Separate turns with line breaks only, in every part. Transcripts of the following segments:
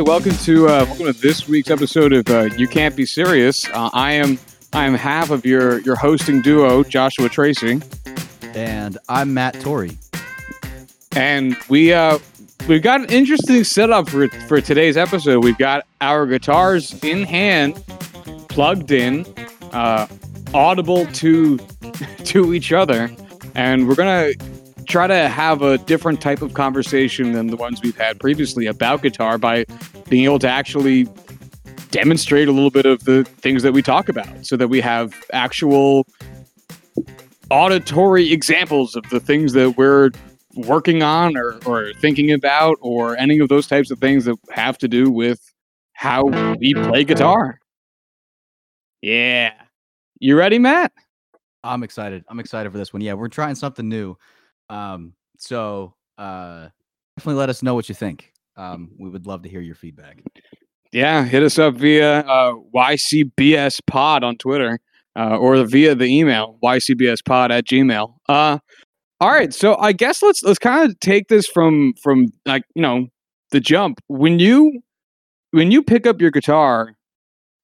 Everybody. Welcome to uh, welcome to this week's episode of uh, You Can't Be Serious. Uh, I am I am half of your your hosting duo, Joshua Tracy,
and I'm Matt Torrey.
And we uh, we've got an interesting setup for for today's episode. We've got our guitars in hand, plugged in, uh, audible to to each other, and we're gonna try to have a different type of conversation than the ones we've had previously about guitar by being able to actually demonstrate a little bit of the things that we talk about so that we have actual auditory examples of the things that we're working on or, or thinking about or any of those types of things that have to do with how we play guitar. Yeah. You ready, Matt?
I'm excited. I'm excited for this one. Yeah, we're trying something new. Um, so uh, definitely let us know what you think. Um, we would love to hear your feedback.
Yeah, hit us up via uh, YCBS Pod on Twitter uh, or via the email YCBSPod at Gmail. Uh, all right, so I guess let's let's kind of take this from from like you know the jump when you when you pick up your guitar,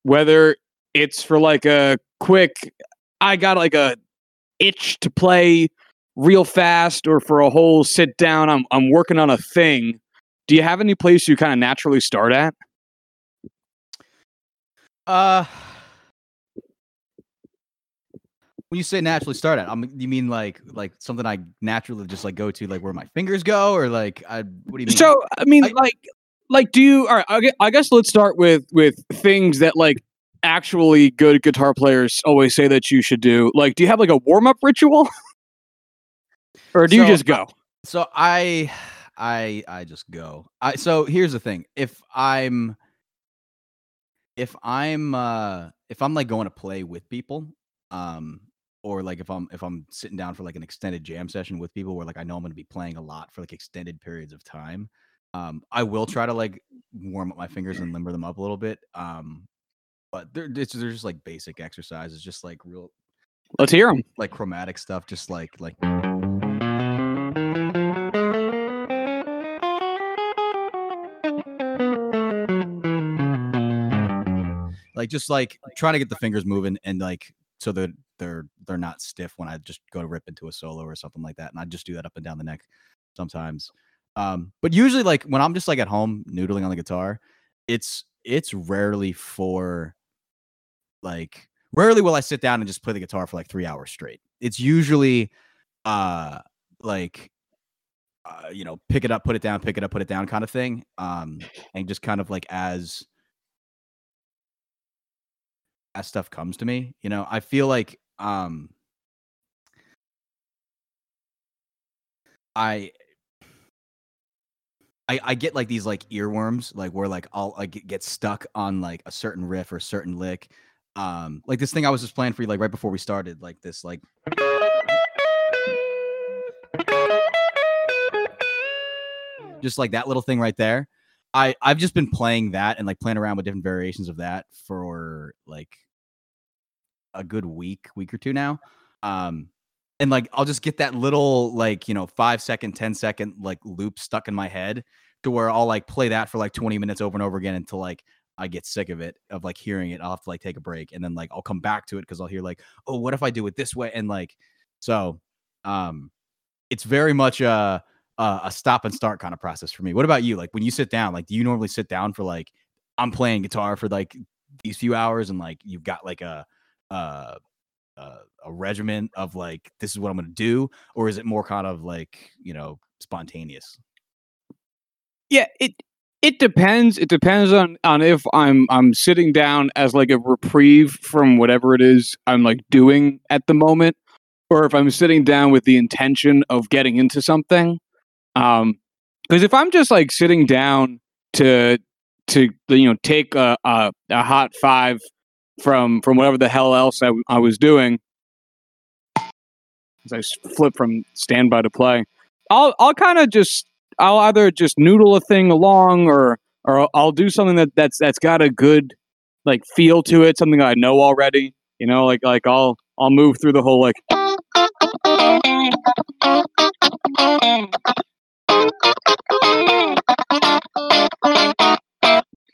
whether it's for like a quick, I got like a itch to play real fast or for a whole sit down I'm I'm working on a thing. Do you have any place you kind of naturally start at?
Uh when you say naturally start at, I'm, you mean like like something I naturally just like go to, like where my fingers go, or like I? What do you mean?
So I mean, I, like like do you? All right, I guess let's start with with things that like actually good guitar players always say that you should do. Like, do you have like a warm up ritual? or do so, you just go?
So I, I, I just go. I so here's the thing: if I'm, if I'm, uh if I'm like going to play with people, um, or like if I'm if I'm sitting down for like an extended jam session with people where like I know I'm going to be playing a lot for like extended periods of time, um, I will try to like warm up my fingers and limber them up a little bit. Um, but they're, they're just like basic exercises, just like real.
Let's hear them.
Like chromatic stuff, just like like. Like just like trying to get the fingers moving and like so that they're they're not stiff when I just go to rip into a solo or something like that. And I just do that up and down the neck sometimes. Um, but usually like when I'm just like at home noodling on the guitar, it's it's rarely for like rarely will I sit down and just play the guitar for like three hours straight. It's usually uh like uh, you know, pick it up, put it down, pick it up, put it down kind of thing. Um, and just kind of like as stuff comes to me. You know, I feel like um I I, I get like these like earworms, like where like I'll like get stuck on like a certain riff or a certain lick. Um, like this thing I was just playing for you, like right before we started, like this, like just like that little thing right there. I I've just been playing that and like playing around with different variations of that for like a good week, week or two now. Um, and like I'll just get that little like you know five second, 10 second like loop stuck in my head to where I'll like play that for like 20 minutes over and over again until like I get sick of it, of like hearing it. I'll have to like take a break and then like I'll come back to it because I'll hear like, oh, what if I do it this way? And like, so um it's very much a a stop and start kind of process for me. What about you? Like when you sit down, like do you normally sit down for like I'm playing guitar for like these few hours and like you've got like a uh, uh, a regiment of like this is what I'm going to do, or is it more kind of like you know spontaneous?
Yeah, it it depends. It depends on on if I'm I'm sitting down as like a reprieve from whatever it is I'm like doing at the moment, or if I'm sitting down with the intention of getting into something. Um, because if I'm just like sitting down to to you know take a, a, a hot five from from whatever the hell else I, I was doing as I flip from standby to play. I'll I'll kind of just I'll either just noodle a thing along or or I'll do something that that's that's got a good like feel to it, something I know already. You know, like like I'll I'll move through the whole like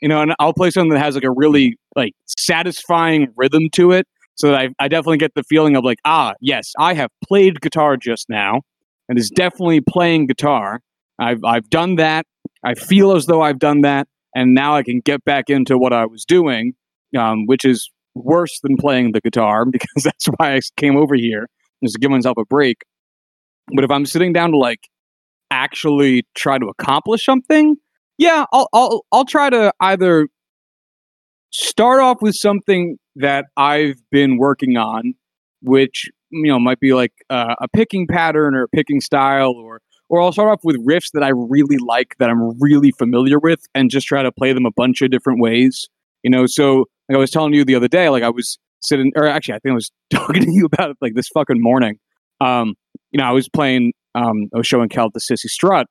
you know, and I'll play something that has like a really like satisfying rhythm to it, so that I I definitely get the feeling of like ah yes I have played guitar just now, and is definitely playing guitar. I've I've done that. I feel as though I've done that, and now I can get back into what I was doing, um, which is worse than playing the guitar because that's why I came over here is to give myself a break. But if I'm sitting down to like actually try to accomplish something, yeah, I'll I'll I'll try to either start off with something that I've been working on, which you know might be like uh, a picking pattern or a picking style, or or I'll start off with riffs that I really like that I'm really familiar with, and just try to play them a bunch of different ways. You know, so like I was telling you the other day, like I was sitting, or actually I think I was talking to you about it like this fucking morning. Um, you know, I was playing, um, I was showing Cal the Cissy Strut.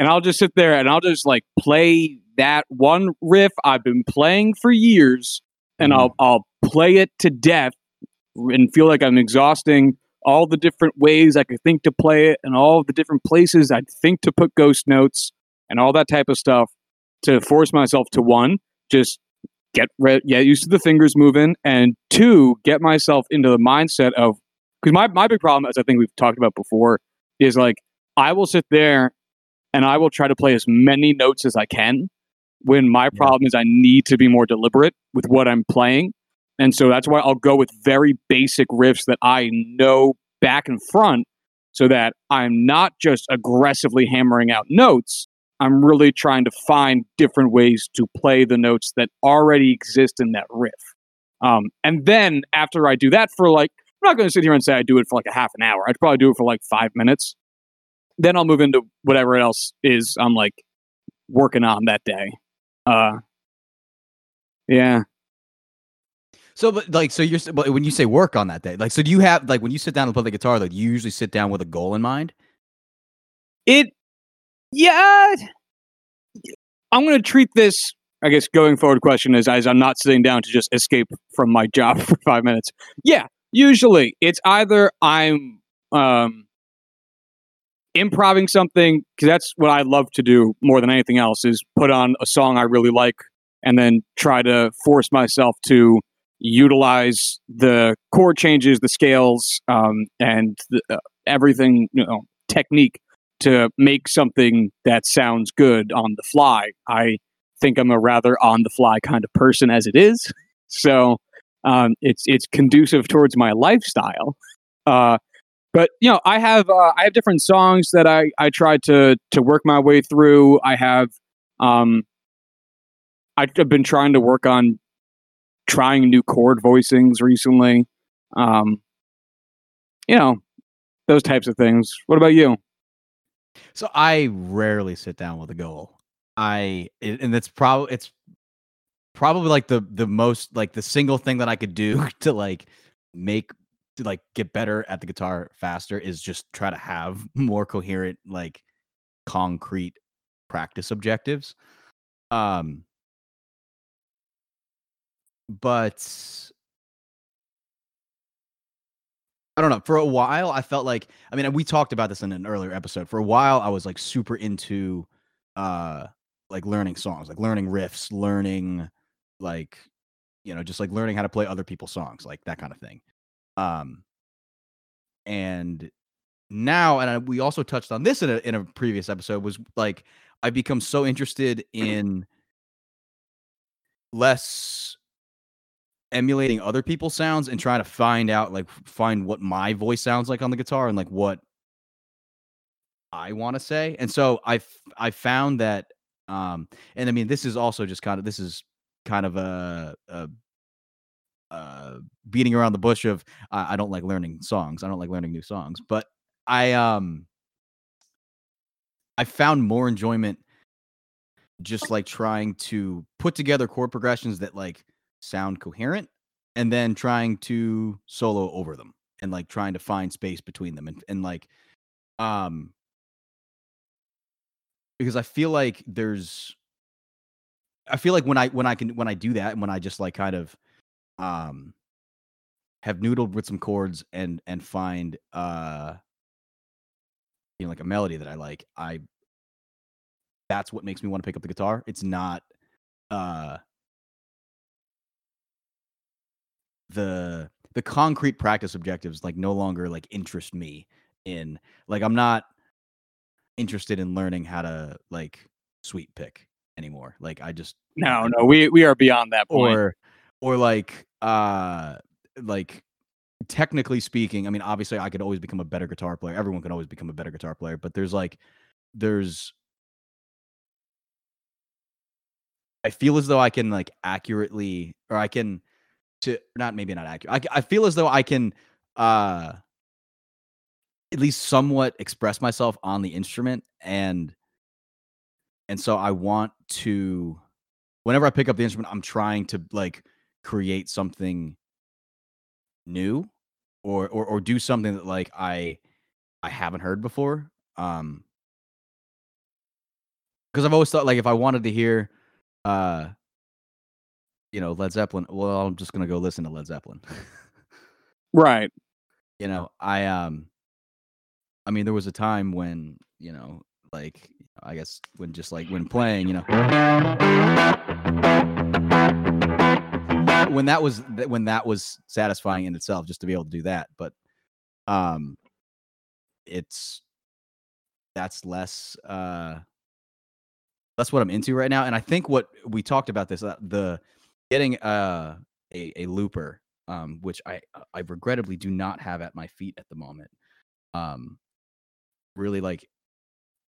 And I'll just sit there and I'll just like play that one riff I've been playing for years and mm-hmm. I'll I'll play it to death and feel like I'm exhausting all the different ways I could think to play it and all the different places I'd think to put ghost notes and all that type of stuff to force myself to one, just get re- get used to the fingers moving, and two, get myself into the mindset of because my my big problem, as I think we've talked about before, is like I will sit there and I will try to play as many notes as I can. When my problem is I need to be more deliberate with what I'm playing. And so that's why I'll go with very basic riffs that I know back and front so that I'm not just aggressively hammering out notes, I'm really trying to find different ways to play the notes that already exist in that riff. Um, and then after I do that for like, I'm not going to sit here and say I do it for like a half an hour. I'd probably do it for like five minutes. Then I'll move into whatever else is I'm like working on that day. Uh, yeah.
So, but like, so you're but when you say work on that day, like, so do you have like when you sit down to play the guitar, like, you usually sit down with a goal in mind?
It yeah. I'm going to treat this, I guess, going forward question is as I'm not sitting down to just escape from my job for five minutes. Yeah, usually it's either I'm um, improving something, because that's what I love to do more than anything else, is put on a song I really like and then try to force myself to utilize the chord changes, the scales, um, and the, uh, everything, you know, technique to make something that sounds good on the fly. I think I'm a rather on the fly kind of person as it is, so um, it's it's conducive towards my lifestyle. Uh, but you know, I have uh, I have different songs that I I try to to work my way through. I have um, I've been trying to work on trying new chord voicings recently. Um, you know, those types of things. What about you?
So I rarely sit down with a goal. I and it's probably it's probably like the the most like the single thing that I could do to like make to like get better at the guitar faster is just try to have more coherent like concrete practice objectives. Um but I don't know. For a while, I felt like I mean, we talked about this in an earlier episode. For a while, I was like super into uh like learning songs, like learning riffs, learning like you know, just like learning how to play other people's songs, like that kind of thing. Um and now and I, we also touched on this in a in a previous episode was like I've become so interested in less emulating other people's sounds and trying to find out like find what my voice sounds like on the guitar and like what I want to say. And so I I found that um and I mean this is also just kind of this is kind of a, a uh beating around the bush of I don't like learning songs. I don't like learning new songs, but I um I found more enjoyment just like trying to put together chord progressions that like sound coherent and then trying to solo over them and like trying to find space between them and, and like um because I feel like there's I feel like when I when I can when I do that and when I just like kind of um have noodled with some chords and and find uh you know like a melody that I like, I that's what makes me want to pick up the guitar. It's not uh the the concrete practice objectives like no longer like interest me in like I'm not interested in learning how to like sweep pick anymore. Like I just
no, no, we we are beyond that point.
Or or like uh like technically speaking, I mean obviously I could always become a better guitar player. Everyone can always become a better guitar player, but there's like there's I feel as though I can like accurately or I can to not maybe not accurate. I, I feel as though I can uh at least somewhat express myself on the instrument and and so I want to whenever I pick up the instrument I'm trying to like create something new or or or do something that like I I haven't heard before um because I've always thought like if I wanted to hear uh you know, Led Zeppelin, well, I'm just gonna go listen to Led Zeppelin.
right.
You know, I um I mean there was a time when, you know, like I guess when just like when playing, you know when that was when that was satisfying in itself just to be able to do that. But um it's that's less uh that's what I'm into right now. And I think what we talked about this uh, the getting uh, a a looper, um, which I I regrettably do not have at my feet at the moment. Um, really like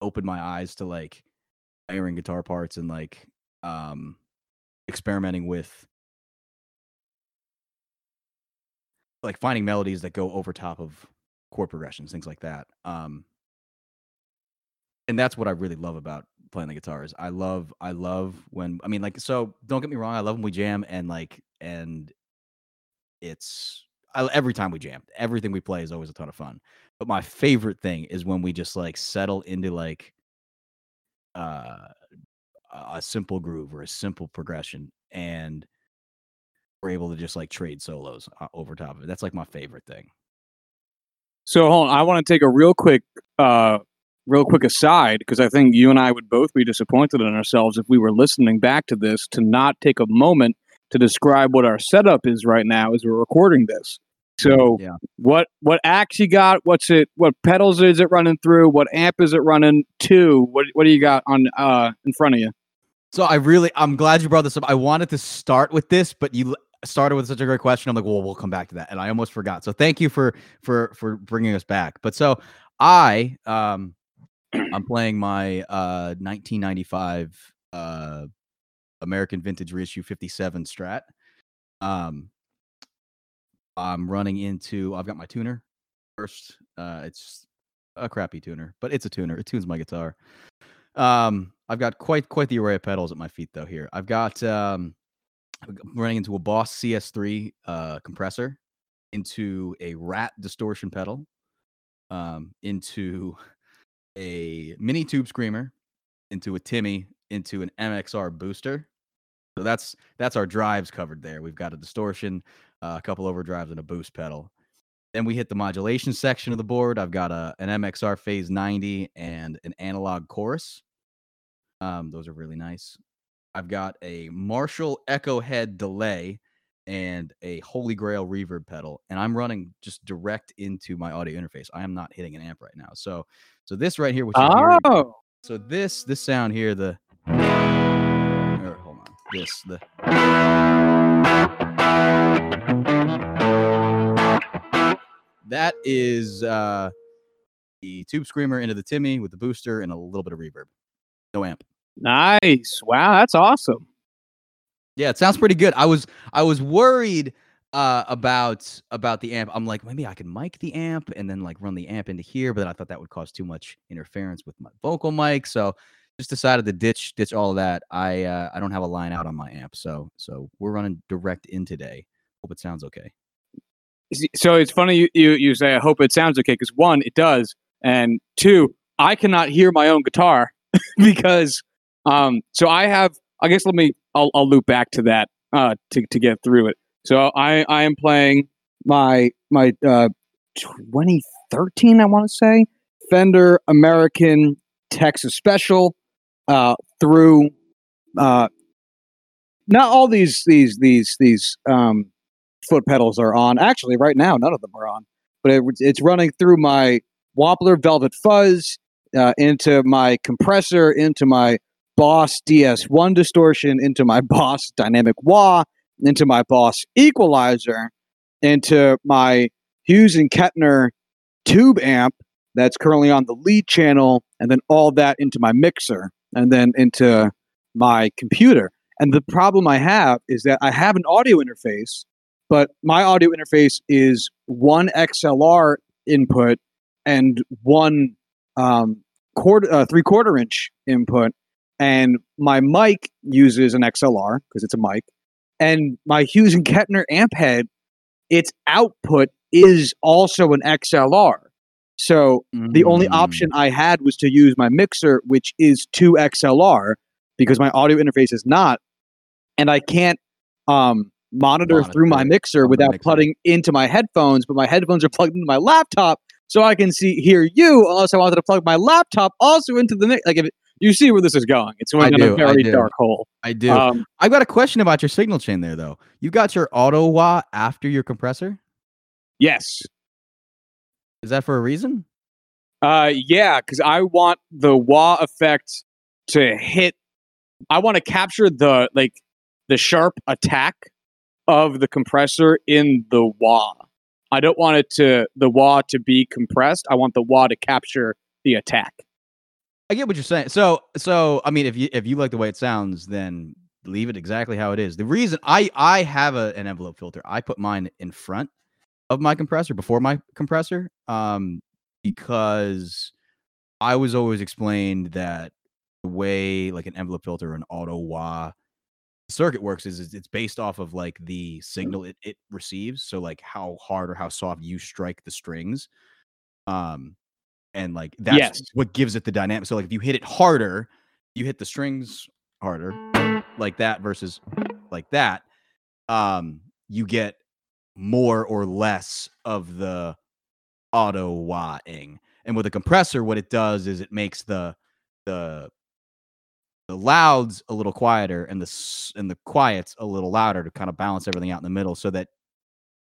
opened my eyes to like layering guitar parts and like um experimenting with like finding melodies that go over top of chord progressions, things like that. Um, and that's what I really love about playing the guitars. I love I love when I mean like so don't get me wrong, I love when we jam and like and it's I, every time we jam, everything we play is always a ton of fun. But my favorite thing is when we just like settle into like uh a simple groove or a simple progression and we're able to just like trade solos uh, over top of it. That's like my favorite thing.
So hold on, I want to take a real quick uh real quick aside, because I think you and I would both be disappointed in ourselves if we were listening back to this to not take a moment to describe what our setup is right now as we're recording this. So yeah. what what axe you got? What's it? What pedals is it running through? What amp is it running to? What what do you got on uh in front of you?
So I really I'm glad you brought this up. I wanted to start with this, but you started with such a great question. I'm like, well, we'll come back to that, and I almost forgot. So thank you for for for bringing us back. But so I um I'm playing my uh 1995 uh American Vintage Reissue 57 Strat. Um I'm running into I've got my tuner first. Uh it's a crappy tuner, but it's a tuner. It tunes my guitar. Um I've got quite quite the array of pedals at my feet though here. I've got um I'm running into a Boss CS3 uh compressor, into a rat distortion pedal, um into a mini tube screamer into a Timmy into an MXR booster. So that's that's our drives covered there. We've got a distortion, uh, a couple overdrives, and a boost pedal. Then we hit the modulation section of the board. I've got a an MXR Phase 90 and an analog chorus. Um, those are really nice. I've got a Marshall Echo Head delay and a Holy Grail reverb pedal, and I'm running just direct into my audio interface. I am not hitting an amp right now. So, so this right here, which oh, hearing, so this this sound here, the or, hold on, this the that is uh the tube screamer into the Timmy with the booster and a little bit of reverb, no amp.
Nice. Wow, that's awesome.
Yeah, it sounds pretty good. I was I was worried uh, about about the amp. I'm like, maybe I can mic the amp and then like run the amp into here, but I thought that would cause too much interference with my vocal mic. So just decided to ditch ditch all of that. I uh, I don't have a line out on my amp, so so we're running direct in today. Hope it sounds okay.
So it's funny you you, you say I hope it sounds okay because one it does, and two I cannot hear my own guitar because um so I have I guess let me I'll, I'll loop back to that uh, to to get through it. So I I am playing my my uh, 2013 I want to say Fender American Texas Special uh, through uh, not all these these these these um, foot pedals are on. Actually, right now, none of them are on. But it, it's running through my Wampler Velvet Fuzz uh, into my compressor, into my Boss DS1 distortion, into my Boss Dynamic Wah, into my Boss Equalizer, into my Hughes and Kettner tube amp that's currently on the lead channel, and then all that into my mixer, and then into my computer. And the problem I have is that I have an audio interface, but my audio interface is one XLR input and one um, quarter, uh, three quarter inch input. And my mic uses an XLR because it's a mic. And my Hughes and Kettner amp head, its output is also an XLR. So mm-hmm. the only mm. option I had was to use my mixer, which is two XLR, because my audio interface is not and I can't um, monitor, monitor through my mixer without mixer. plugging into my headphones, but my headphones are plugged into my laptop, so I can see hear you. Unless I wanted to plug my laptop also into the mix. Like if it, you see where this is going, it's going down a very dark hole.
I do. Um, I've got a question about your signal chain there, though. You got your auto wah after your compressor.
Yes.
Is that for a reason?
Uh, yeah, because I want the wah effect to hit. I want to capture the like the sharp attack of the compressor in the wah. I don't want it to the wah to be compressed. I want the wah to capture the attack.
I get what you're saying. So so I mean if you if you like the way it sounds, then leave it exactly how it is. The reason I I have a, an envelope filter, I put mine in front of my compressor before my compressor um because I was always explained that the way like an envelope filter or an auto wah circuit works is, is it's based off of like the signal it, it receives so like how hard or how soft you strike the strings um and like that's yes. what gives it the dynamic so like if you hit it harder you hit the strings harder like that versus like that um you get more or less of the auto wahing and with a compressor what it does is it makes the the the louds a little quieter and the and the quiets a little louder to kind of balance everything out in the middle so that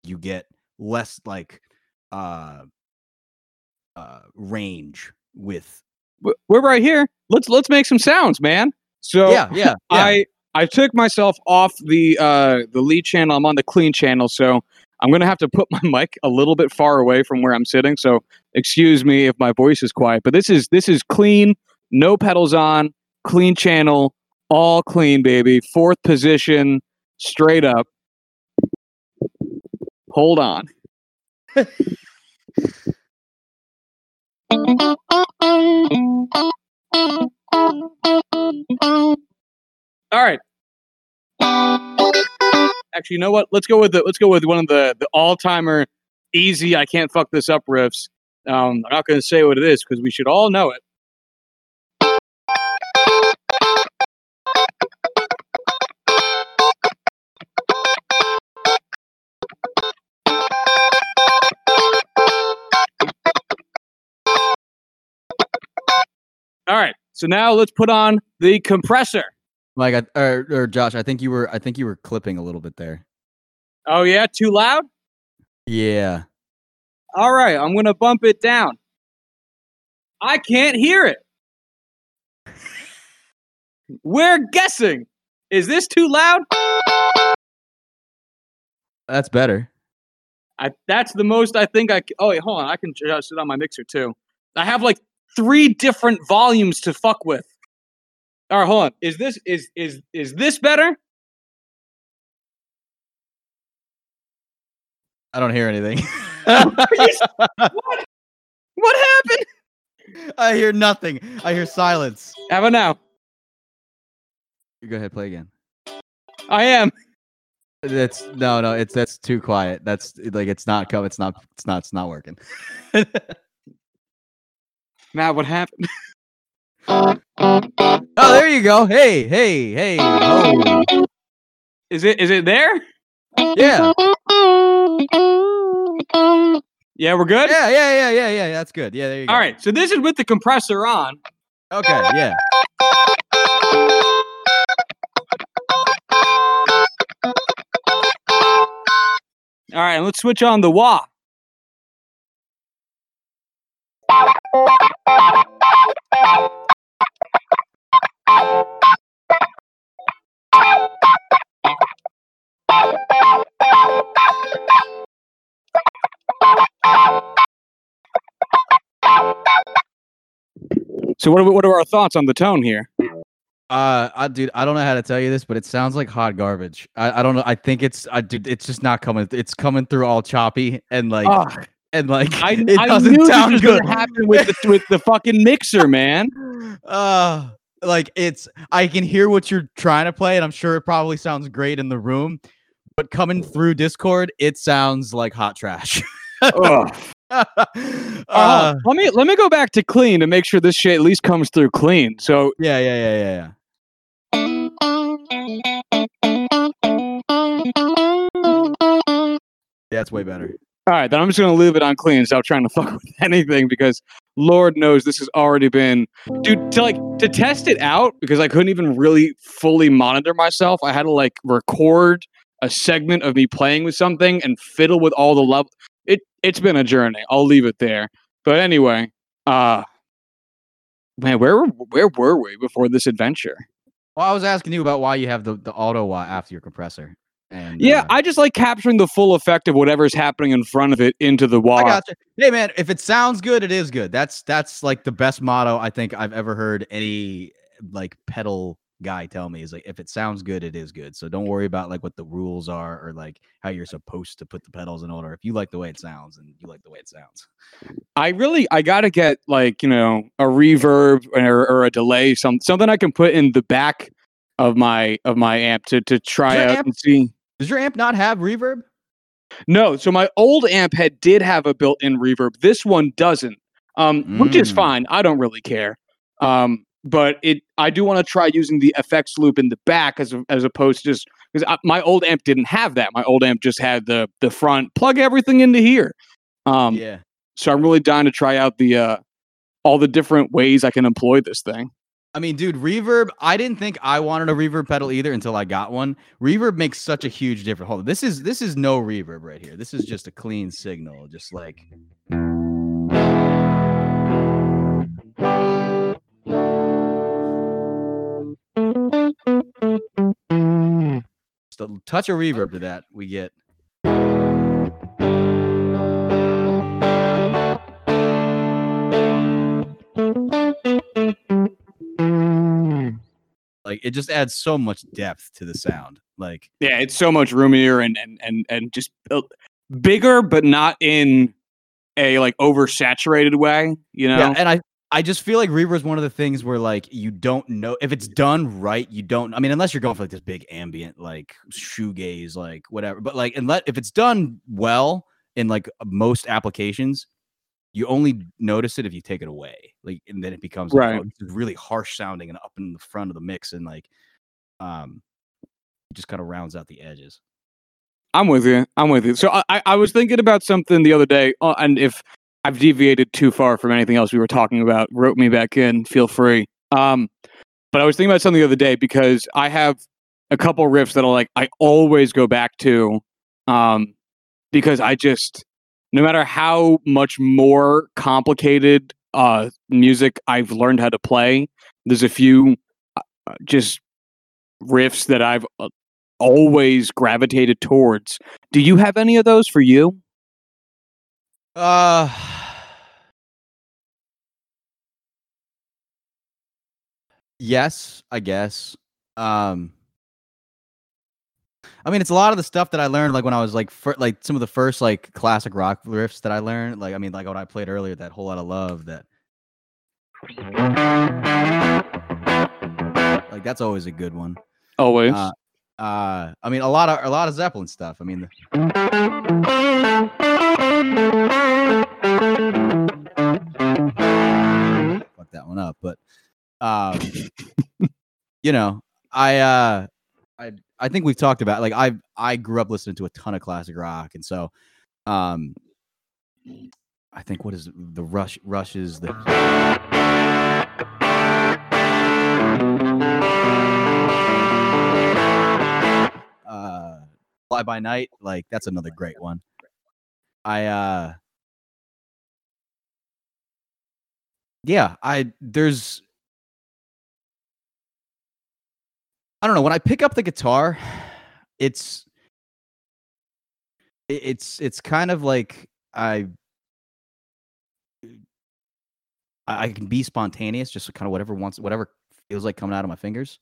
you get less like uh uh range with
we're right here. Let's let's make some sounds man. So
yeah yeah, yeah.
i i took myself off the uh the lead channel. I'm on the clean channel. So i'm gonna have to put my mic a little bit far away from where i'm sitting so excuse me if my voice is quiet but this is this is clean no pedals on clean channel, all clean, baby. Fourth position, straight up. Hold on. all right. Actually, you know what? Let's go with the let's go with one of the the all timer easy. I can't fuck this up riffs. Um, I'm not going to say what it is because we should all know it. All right. So now let's put on the compressor.
Like, I, or, or Josh, I think you were, I think you were clipping a little bit there.
Oh yeah, too loud.
Yeah.
All right, I'm gonna bump it down. I can't hear it. We're guessing. Is this too loud?
That's better.
I that's the most I think I. Oh wait, hold on. I can adjust it on my mixer too. I have like three different volumes to fuck with. All right, hold on. Is this is is is this better?
I don't hear anything.
what? What happened?
I hear nothing. I hear silence.
How about now?
You go ahead, play again.
I am.
That's no, no. It's that's too quiet. That's like it's not come. It's not. It's not. It's not working.
Matt, what happened?
oh, there you go. Hey, hey, hey. Oh.
Is it is it there?
Yeah.
Yeah, we're good.
Yeah, yeah, yeah, yeah, yeah. That's good. Yeah, there you go.
All right. So this is with the compressor on.
Okay. Yeah.
All right. Let's switch on the wah. So what are, what are our thoughts on the tone here?
Uh, I dude, I don't know how to tell you this, but it sounds like hot garbage. I, I don't know. I think it's, I dude, it's just not coming. It's coming through all choppy and like,
Oh,
and like,
I,
it
I
doesn't sound good.
happen with the with the fucking mixer, man.
uh like it's I can hear what you're trying to play, and I'm sure it probably sounds great in the room, but coming through Discord, it sounds like hot trash. Uh,
Uh, let me let me go back to clean to make sure this shit at least comes through clean. So
yeah, yeah, yeah, yeah, yeah. Yeah, it's way better.
All right, then I'm just gonna leave it on clean. Stop trying to fuck with anything because Lord knows this has already been, dude. To like to test it out because I couldn't even really fully monitor myself. I had to like record a segment of me playing with something and fiddle with all the level. It it's been a journey. I'll leave it there. But anyway, uh, man, where were where were we before this adventure?
Well, I was asking you about why you have the, the auto after your compressor. And
Yeah,
uh,
I just like capturing the full effect of whatever's happening in front of it into the wah.
I got you. Hey man, if it sounds good, it is good. That's that's like the best motto I think I've ever heard any like pedal guy tell me is like if it sounds good, it is good. So don't worry about like what the rules are or like how you're supposed to put the pedals in order. If you like the way it sounds and you like the way it sounds.
I really I gotta get like you know a reverb or, or a delay, some something I can put in the back of my of my amp to to try
Your
out
amp-
and see.
Does your amp not have reverb?
No, so my old amp head did have a built-in reverb. This one doesn't, um, which is
Mm.
fine. I don't really care. Um, but it I do want to try using the effects loop in the back as as opposed to just because my old amp didn't have that. My old amp just had the the front plug everything into here. Um,
yeah.
so I'm really dying to try out the uh, all the different ways I can employ this thing.
I mean, dude, reverb. I didn't think I wanted a reverb pedal either until I got one. Reverb makes such a huge difference. Hold on, this is this is no reverb right here. This is just a clean signal, just like. Just a touch of reverb to that, we get. Like it just adds so much depth to the sound. Like
Yeah, it's so much roomier and and and and just bigger, but not in a like oversaturated way. You know,
Yeah, and I I just feel like reverb is one of the things where like you don't know if it's done right. You don't. I mean, unless you're going for like this big ambient like shoegaze, like whatever. But like, unless if it's done well in like most applications, you only notice it if you take it away. Like, and then it becomes like,
Right.
oh, really harsh sounding and up in the front of the mix, and like, um, it just kind of rounds out the edges.
I'm with you. I'm with you. So I I- was thinking about something the other day, uh, and if I've deviated too far from anything else we were talking about, rope me back in. Feel free. Um, but I was thinking about something the other day because I have a couple riffs that I like. I always go back to, um, because I just no matter how much more complicated uh music I've learned how to play, there's a few uh, uh, just riffs that I've uh, always gravitated towards. Do you have any of those for you?
Uh Yes, I guess. Um I mean, it's a lot of the stuff that I learned like when I was like fir- like some of the first like classic rock riffs that I learned. Like I mean, like what I played earlier, that Whole Lotta Love that like that's always a good one.
Always.
Uh, uh I mean a lot of a lot of Zeppelin stuff. I mean the fuck that one up, but um you know, I uh I think we've talked about like I I grew up listening to a ton of classic rock and so um I think what is the rush? Rush is the. Uh, Fly by Night, like that's another great one. I uh yeah, I there's I don't know, when I pick up the guitar, it's it's it's kind of like I I can be spontaneous, just kind of whatever wants whatever feels like coming out of my fingers.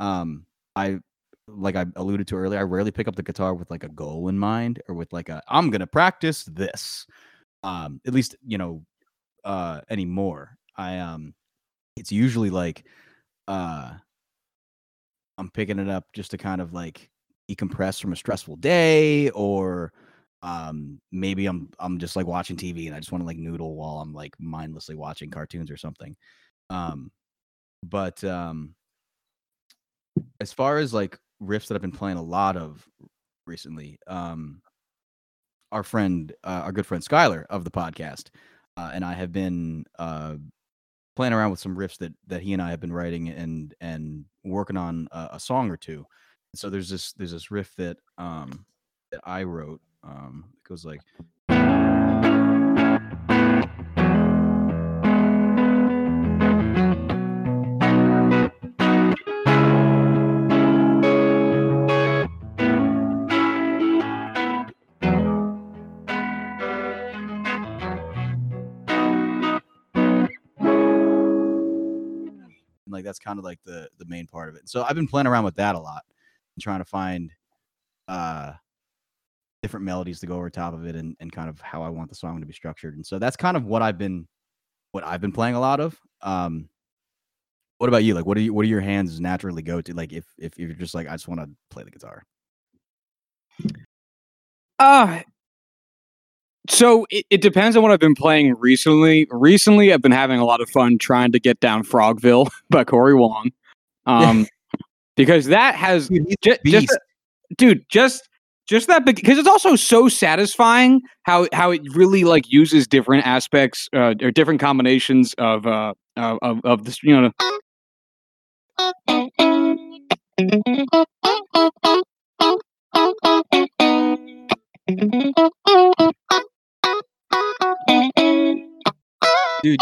Um I like I alluded to earlier, I rarely pick up the guitar with like a goal in mind or with like a I'm gonna practice this. Um, at least you know, uh anymore. I um it's usually like uh I'm picking it up just to kind of like decompress from a stressful day or um maybe I'm I'm just like watching TV and I just want to like noodle while I'm like mindlessly watching cartoons or something. Um but um as far as like riffs that I've been playing a lot of recently, um, our friend, uh, our good friend Skylar of the podcast, uh, and I have been uh, playing around with some riffs that that he and I have been writing and and working on a, a song or two. So there's this there's this riff that um, that I wrote. Um, it goes like. Like that's kind of like the the main part of it. So I've been playing around with that a lot and trying to find uh different melodies to go over top of it and, and kind of how I want the song to be structured. And so that's kind of what I've been what I've been playing a lot of. Um what about you? Like what do you what do your hands naturally go to? Like if if you're just like I just want to play the guitar.
Uh so it, it depends on what I've been playing recently. Recently, I've been having a lot of fun trying to get down Frogville by Corey Wong, um, because that has
Dude, he's
ju-
a
just,
beast.
dude, just just that because it's also so satisfying how how it really like uses different aspects uh, or different combinations of uh of of, of this you know
Dude,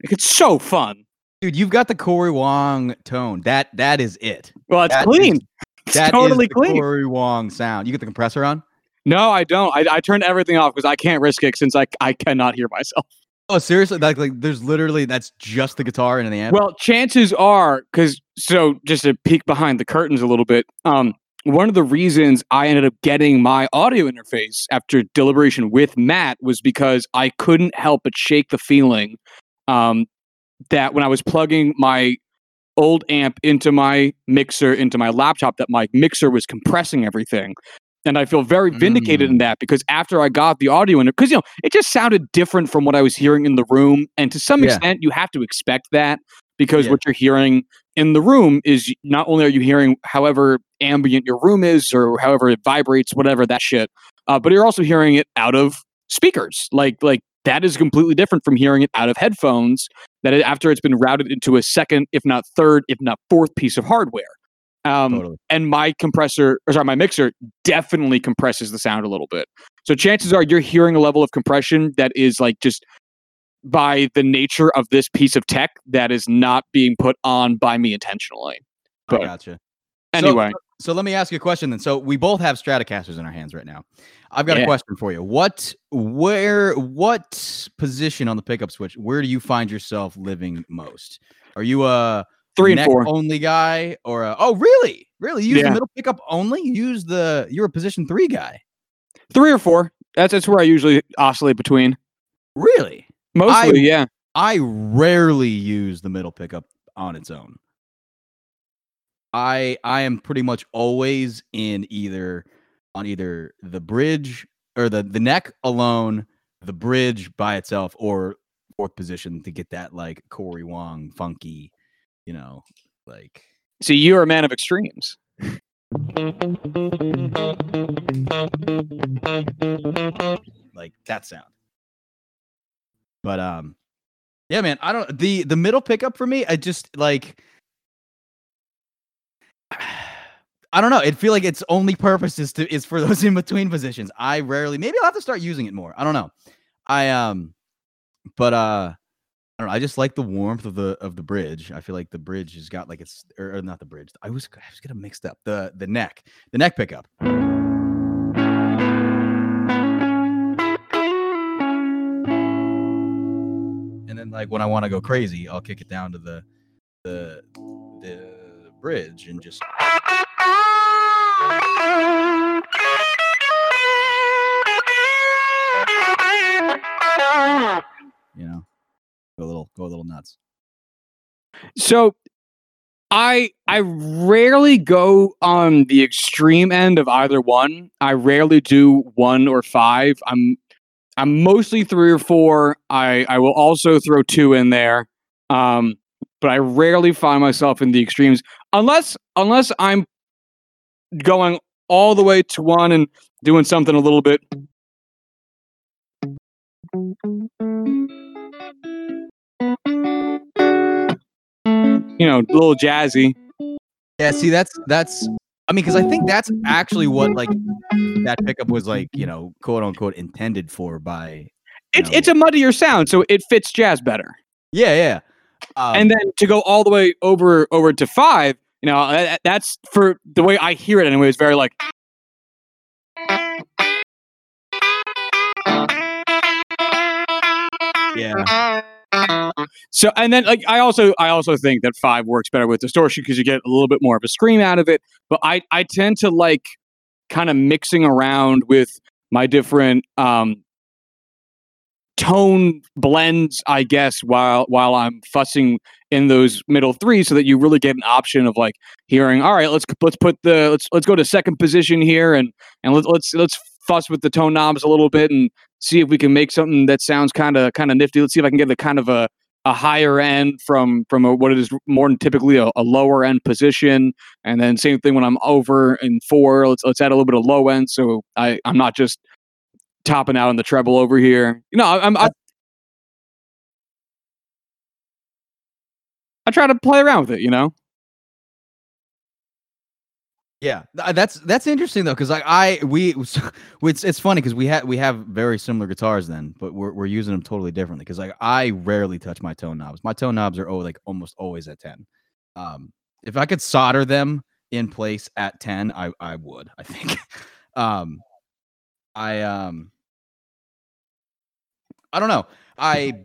it's so fun.
dude, you've got the Corey Wong tone. That that is it.
Well, it's
That
clean.
is-
It's
That is
totally
the
clean.
Corey Wong sound. You get the compressor on?
No, I don't. I, I turned everything off because I can't risk it since I I cannot hear myself.
Oh, seriously? Like, like there's literally that's just the guitar and the amp.
Well, chances are, because so just to peek behind the curtains a little bit, um, one of the reasons I ended up getting my audio interface after deliberation with Matt was because I couldn't help but shake the feeling um, that when I was plugging my old amp into my mixer into my laptop, that my mixer was compressing everything. And I feel very vindicated in that because after I got the audio in it, because you know, it just sounded different from what I was hearing in the room. And to some
Yeah.
extent, you have to expect that because
Yeah.
what you're hearing in the room is not only are you hearing however ambient your room is or however it vibrates, whatever that shit, uh, but you're also hearing it out of speakers. Like like that is completely different from hearing it out of headphones. That it, after it's been routed into a second, if not third, if not fourth piece of hardware. Um,
totally.
and my compressor, or sorry, my mixer definitely compresses the sound a little bit. So chances are you're hearing a level of compression that is like just by the nature of this piece of tech that is not being put on by me intentionally.
I gotcha. So-
Anyway,
So let me ask you a question then. So we both have Stratocasters in our hands right now. I've got a question for you. What, where, what position on the pickup switch? Where do you find yourself living most? Are you a
three and four.
only guy, or a, oh really, really? You use
Yeah.
the middle pickup only? Use the you're a position three guy.
Three or four. That's that's where I usually oscillate between.
Really?
Mostly, yeah.
I rarely use the middle pickup on its own. I I am pretty much always in either on either the bridge or the the neck alone, the bridge by itself, or fourth position to get that like Corey Wong funky, you know, like
See, you're a man of extremes.
like that sound. But um, yeah, man, I don't the the middle pickup for me. I just like. I don't know. It feel like its only purpose is to is for those in between positions. I rarely, maybe I'll have to start using it more. I don't know. I um, but uh, I don't know. I just like the warmth of the of the bridge. I feel like the bridge has got like it's or, or not the bridge. I was I was getting mixed up. The the neck, the neck pickup. Like when I want to go crazy, I'll kick it down to the the the bridge and just you know go a little go a little nuts.
So I I rarely go on the extreme end of either one. I rarely do one or five. I'm I'm mostly three or four. I I will also throw two in there. Um, but I rarely find myself in the extremes unless unless I'm going all the way to one and doing something a little bit you know, a little jazzy.
Yeah, see that's that's I mean cuz I think that's actually what like that pickup was like, you know, quote unquote intended for by
It's
know-
it's a muddier sound, so it fits jazz better.
Yeah, yeah. Um,
and then to go all the way over over to five, you know, that, that's for the way I hear it anyway. It's very like
yeah.
So. And then like I also I also think that five works better with distortion because you get a little bit more of a scream out of it. But I I tend to like kind of mixing around with my different um tone blends i guess while while i'm fussing in those middle three so that you really get an option of like hearing all right let's let's put the let's let's go to second position here and and let's let's let's fuss with the tone knobs a little bit and see if we can make something that sounds kind of kind of nifty. Let's see if i can get a kind of a a higher end from from a, it is more than typically a, a lower end position. And then same thing when i'm over in four let's let's add a little bit of low end. So i i'm not just topping out on the treble over here. You know I- i'm I, I try to play around with it you know
Yeah, that's that's interesting though, because like I we it's it's funny because we have we have very similar guitars then, but we're we're using them totally differently. Because like I rarely touch my tone knobs. My tone knobs are oh like almost always at ten. Um, if I could solder them in place at ten, I I would. I think. um, I um, I don't know. I.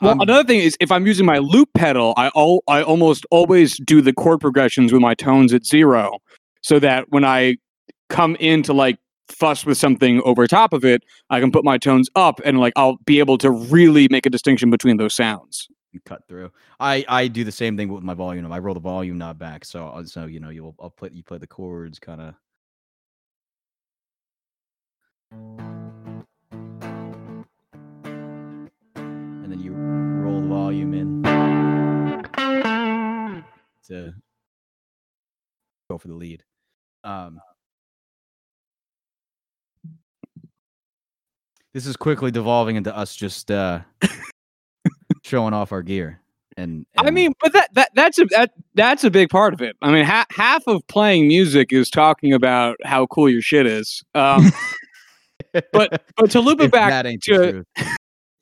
Well,
I'm-
another thing is if I'm using my loop pedal, I al- I almost always do the chord progressions with my tones at zero, so that when I come in to like fuss with something over top of it, I can put my tones up and like I'll be able to really make a distinction between those sounds.
You cut through. I I do the same thing with my volume knob. I roll the volume knob back, so I'll- so you know you'll I'll play you play the chords kind of. Volume in to go for the lead. Um, this is quickly devolving into us just uh, showing off our gear. And,
I mean, but that, that that's a that that's a big part of it. I mean, ha- half of playing music is talking about how cool your shit is. Um, but but to loop it back
that ain't
to.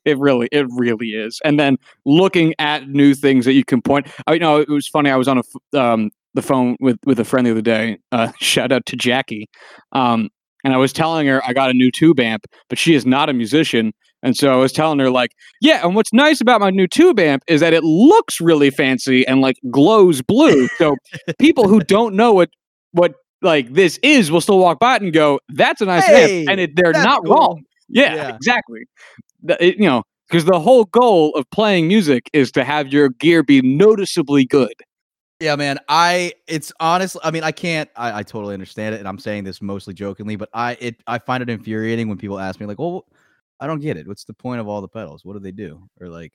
It really, it really is. And then looking at new things that you can point. I you know it was funny. I was on a um, the phone with with a friend the other day. Uh, shout out to Jackie. Um, and I was telling her I got a new tube amp, but she is not a musician. And so I was telling her like, yeah. And what's nice about my new tube amp is that it looks really fancy and like glows blue. So people who don't know what what like this is will still walk by it and go, "That's a nice
Hey,
amp," and it, they're not
cool.
wrong. Yeah,
Yeah.
exactly. The- it- you know, because the whole goal of playing music is to have your gear be noticeably good.
Yeah, man. I it's honestly I mean, I can't I, I totally understand it, and I'm saying this mostly jokingly, but I it I find it infuriating when people ask me, like, well, I don't get it. What's the point of all the pedals? What do they do? Or like,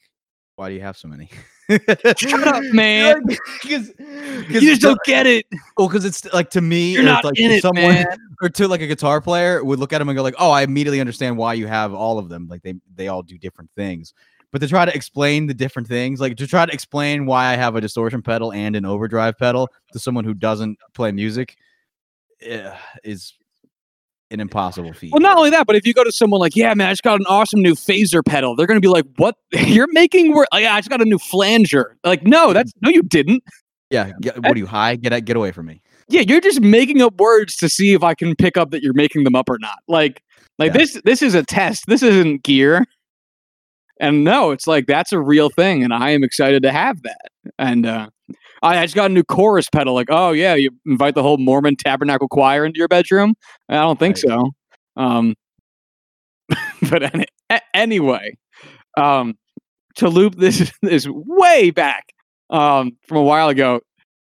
why do you have so many?
Shut up, man.
Because
You just don't get it.
Well, because it's like to me,
You're
it's
not
like
in
if
it,
someone
man.
or to like a guitar player would look at him and go like, "Oh, I immediately understand why you have all of them. Like they they all do different things." But to try to explain the different things, like to try to explain why I have a distortion pedal and an overdrive pedal to someone who doesn't play music, eh, is an impossible feat.
Well, not only that, but if you go to someone like, yeah, man, I just got an awesome new phaser pedal, they're gonna be like, what? You're making work? Like, yeah, I just got a new flanger. Like, no, that's no, you didn't.
yeah, get, what are you high? Get get away from me.
Yeah, you're just making up words to see if I can pick up that you're making them up or not. Like, like
Yeah.
this this is a test. This isn't gear. And no, it's like that's a real thing, and I am excited to have that. And uh I I just got a new chorus pedal. Like, oh yeah, you invite the whole Mormon Tabernacle Choir into your bedroom? I don't think
Right.
so. Um, but any, anyway, um, to loop this is way back um, from a while ago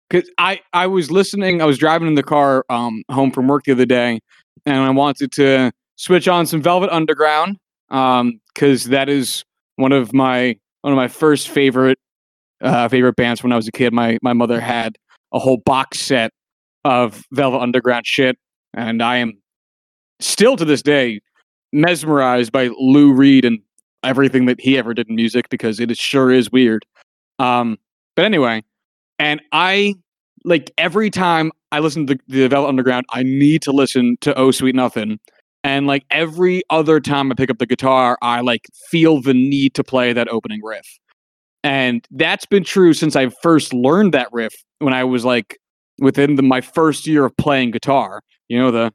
because I I was listening. I was driving in the car um, home from work the other day, and I wanted to switch on some Velvet Underground because that is one of my one of my first favorite uh, favorite bands when I was a kid. My my mother had a whole box set of Velvet Underground shit, and I am still to this day mesmerized by Lou Reed and everything that he ever did in music because it is, sure is weird. Um, but anyway, and I like every time I listen to the, the Velvet Underground, I need to listen to Oh Sweet Nothing. And like every other time I pick up the guitar, I like feel the need to play that opening riff. And that's been true since I first learned that riff when I was like within the, my first year of playing guitar. You know, the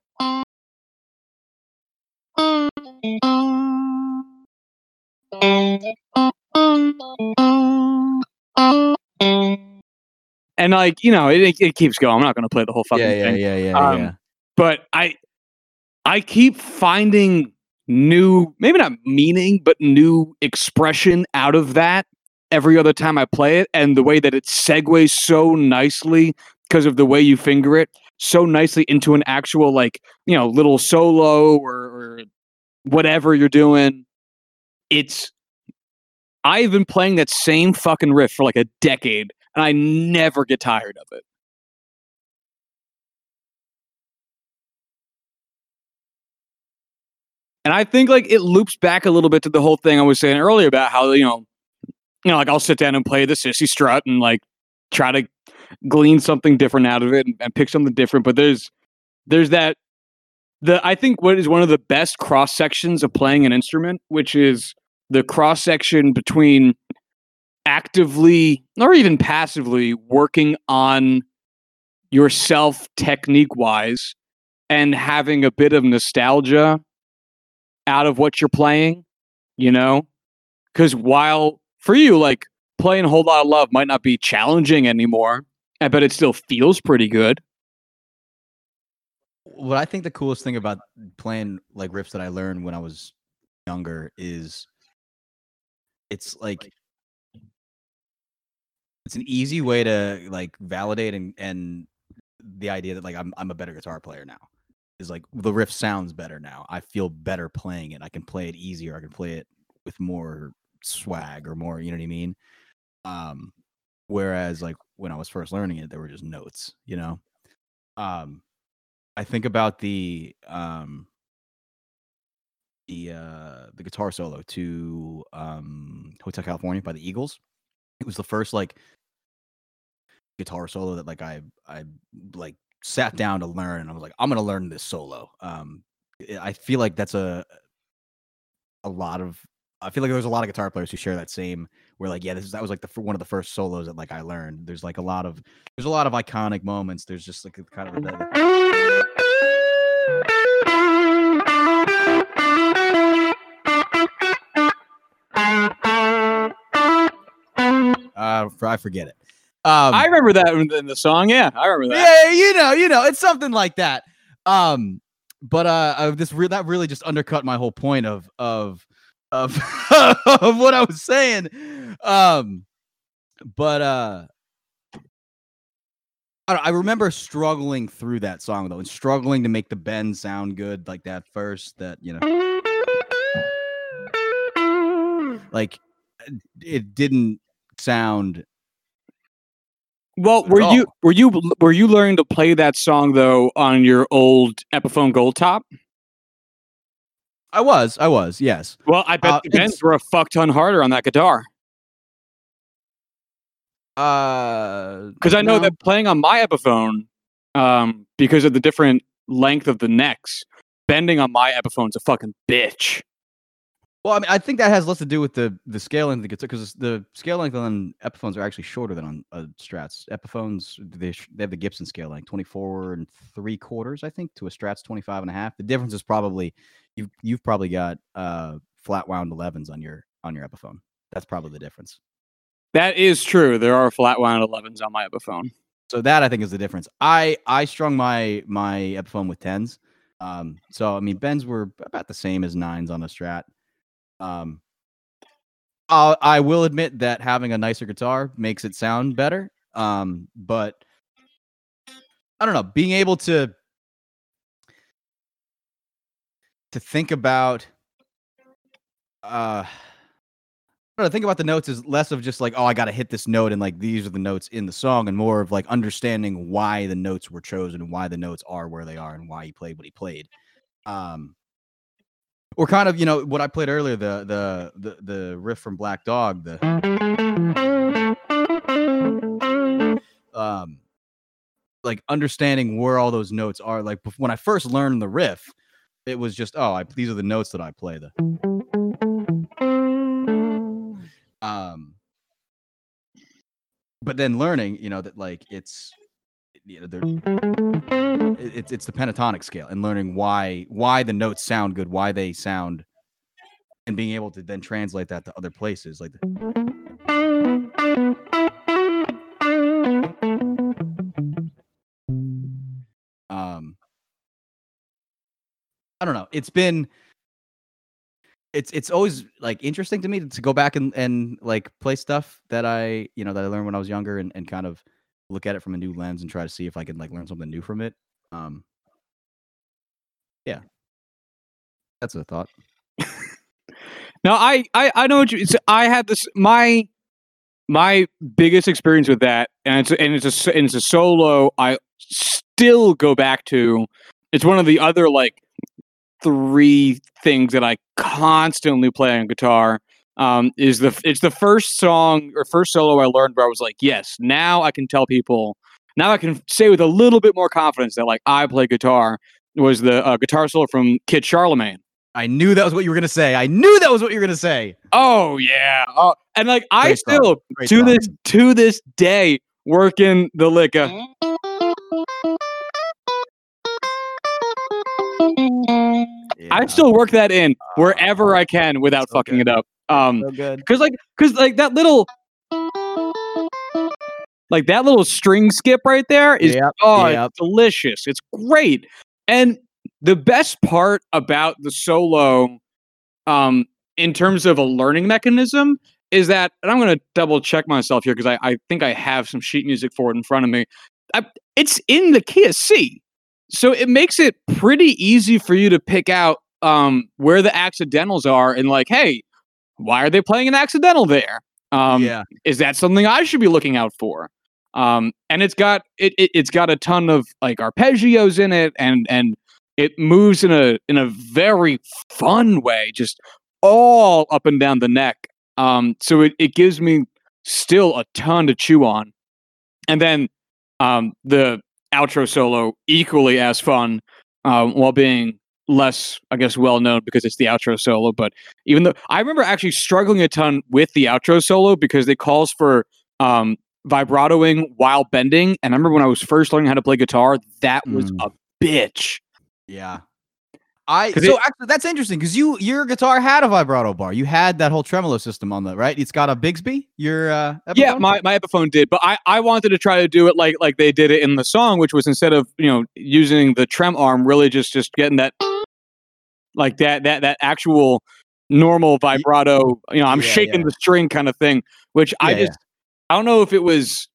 and like, you know, it, it keeps going. I'm not going to play the whole fucking
Yeah, yeah,
thing.
yeah, yeah,
Um,
yeah.
but I I keep finding new maybe not meaning but new expression out of that every other time I play it and the way that it segues so nicely because of the way you finger it so nicely into an actual like you know little solo or, or whatever you're doing. It's I've been playing that same fucking riff for like a decade and I never get tired of it. And I think like it loops back a little bit to the whole thing I was saying earlier about how you know, you know, like I'll sit down and play the Cissy Strut and like try to glean something different out of it and, and pick something different. But there's there's that the I think what is one of the best cross sections of playing an instrument, which is the cross section between actively or even passively working on yourself technique wise and having a bit of nostalgia out of what you're playing, you know? Because while for you, like playing a Whole Lotta Love might not be challenging anymore, I bet it still feels pretty good.
what I think the coolest thing about playing like riffs that I learned when I was younger is it's like it's an easy way to like validate and and the idea that like I'm I'm a better guitar player now is like the riff sounds better now. I feel better playing it. I can play it easier. I can play it with more swag or more, you know what I mean? Um whereas like when I was first learning it there were just notes, you know. Um I think about the um the uh the guitar solo to um Hotel California by the Eagles. It was the first like guitar solo that like I I like sat down to learn and I was like I'm going to learn this solo. Um I- I feel like that's a a lot of I feel like there's a lot of guitar players who share that same where like yeah this is that was like the one of the first solos that like I learned. There's like a lot of there's a lot of iconic moments. There's just like kind of a, uh I forget it. Um
I remember that in the, song. Yeah, I remember that.
yeah, you know, you know, it's something like that. Um, but uh, uh this re- that really just undercut my whole point of of of of what I was saying. Um, but uh, I, I remember struggling through that song though, and struggling to make the bend sound good, like that first. That you know, like it didn't sound.
Well, were you were you were you learning to play that song though on your old Epiphone Gold Top?
I was, I was, yes.
Well, I bet
Uh,
the bends were a fuck ton harder on that guitar
Uh,
because I know
no.
that playing on my Epiphone, um, because of the different length of the necks, bending on my Epiphone's a fucking bitch.
Well, I mean, I think that has less to do with the the scale length of the guitar because the scale length on Epiphones are actually shorter than on uh, Strats. Epiphones they, they have the Gibson scale length, 24 and three quarters, I think, to a Strats 25 and a half. The difference is probably you've you've probably got uh flat wound 11s on your on your Epiphone. That's probably the difference.
That is true. There are flat wound 11s on my Epiphone.
So that I think is the difference. I I strung my my Epiphone with tens. Um, so I mean bends were about the same as nines on the Strat. Um, I I will admit that having a nicer guitar makes it sound better. Um, but I don't know, being able to to think about uh I don't think about the notes is less of just like, oh, I got to hit this note and like these are the notes in the song, and more of like understanding why the notes were chosen and why the notes are where they are and why he played what he played. Um, or kind of, you know, what I played earlier, the the the the riff from Black Dog, the um, like understanding where all those notes are. Like when I first learned the riff, it was just, oh, I, these are the notes that I play. The um but then learning you know that like it's you know, they're, it's it's the pentatonic scale and learning why why the notes sound good why they sound and being able to then translate that to other places like um i don't know. It's been it's it's always like interesting to me to, to go back and and like play stuff that I you know that I learned when I was younger and, and kind of look at it from a new lens and try to see if I can like learn something new from it. Um yeah. That's a thought.
No, I, I, I know what you. So I had this my my biggest experience with that, and it's and it's a and it's a solo. I still go back to. It's one of the other like three things that I constantly play on guitar. Um, is the it's the first song or first solo I learned where I was like, yes, now I can tell people. Now I can say with a little bit more confidence that like I play guitar. Was the uh, guitar solo from Kid Charlemagne?
I knew that was what you were gonna say. I knew that was what you were gonna say.
Oh yeah, oh, and like I
Great song.
still to
song.
this to this day working the lick. uh, I still work that in wherever I can without fucking it up. Um,
so good.
cause like cause like that little like that little string skip right there is
Yep,
oh
yep.
it's delicious. It's great. And the best part about the solo, um, in terms of a learning mechanism, is that and I'm gonna double check myself here because I, I think I have some sheet music for it in front of me. I, it's in the key of C. So it makes it pretty easy for you to pick out um, where the accidentals are and like, hey, why are they playing an accidental there? Um,
yeah.
is that something I should be looking out for? Um, and it's got it, it it's got a ton of like arpeggios in it, and and it moves in a in a very fun way, just all up and down the neck. Um, so it, it gives me still a ton to chew on. And then um, the outro solo equally as fun, um, while being less, I guess, well known because it's the outro solo. But even though I remember actually struggling a ton with the outro solo because it calls for um, vibratoing while bending. And I remember when I was first learning how to play guitar, that was
Mm.
a bitch.
Yeah. I so
it-
actually that's interesting because you your guitar had a vibrato bar. You had that whole tremolo system on the right. It's got a Bigsby. Your uh,
Yeah, my, my Epiphone did, but I, I wanted to try to do it like like they did it in the song, which was instead of you know using the trem arm, really just just getting that like that that that actual normal vibrato. You know, I'm
Yeah,
shaking
yeah.
the string kind of thing, which I
Yeah,
just I don't know if it was.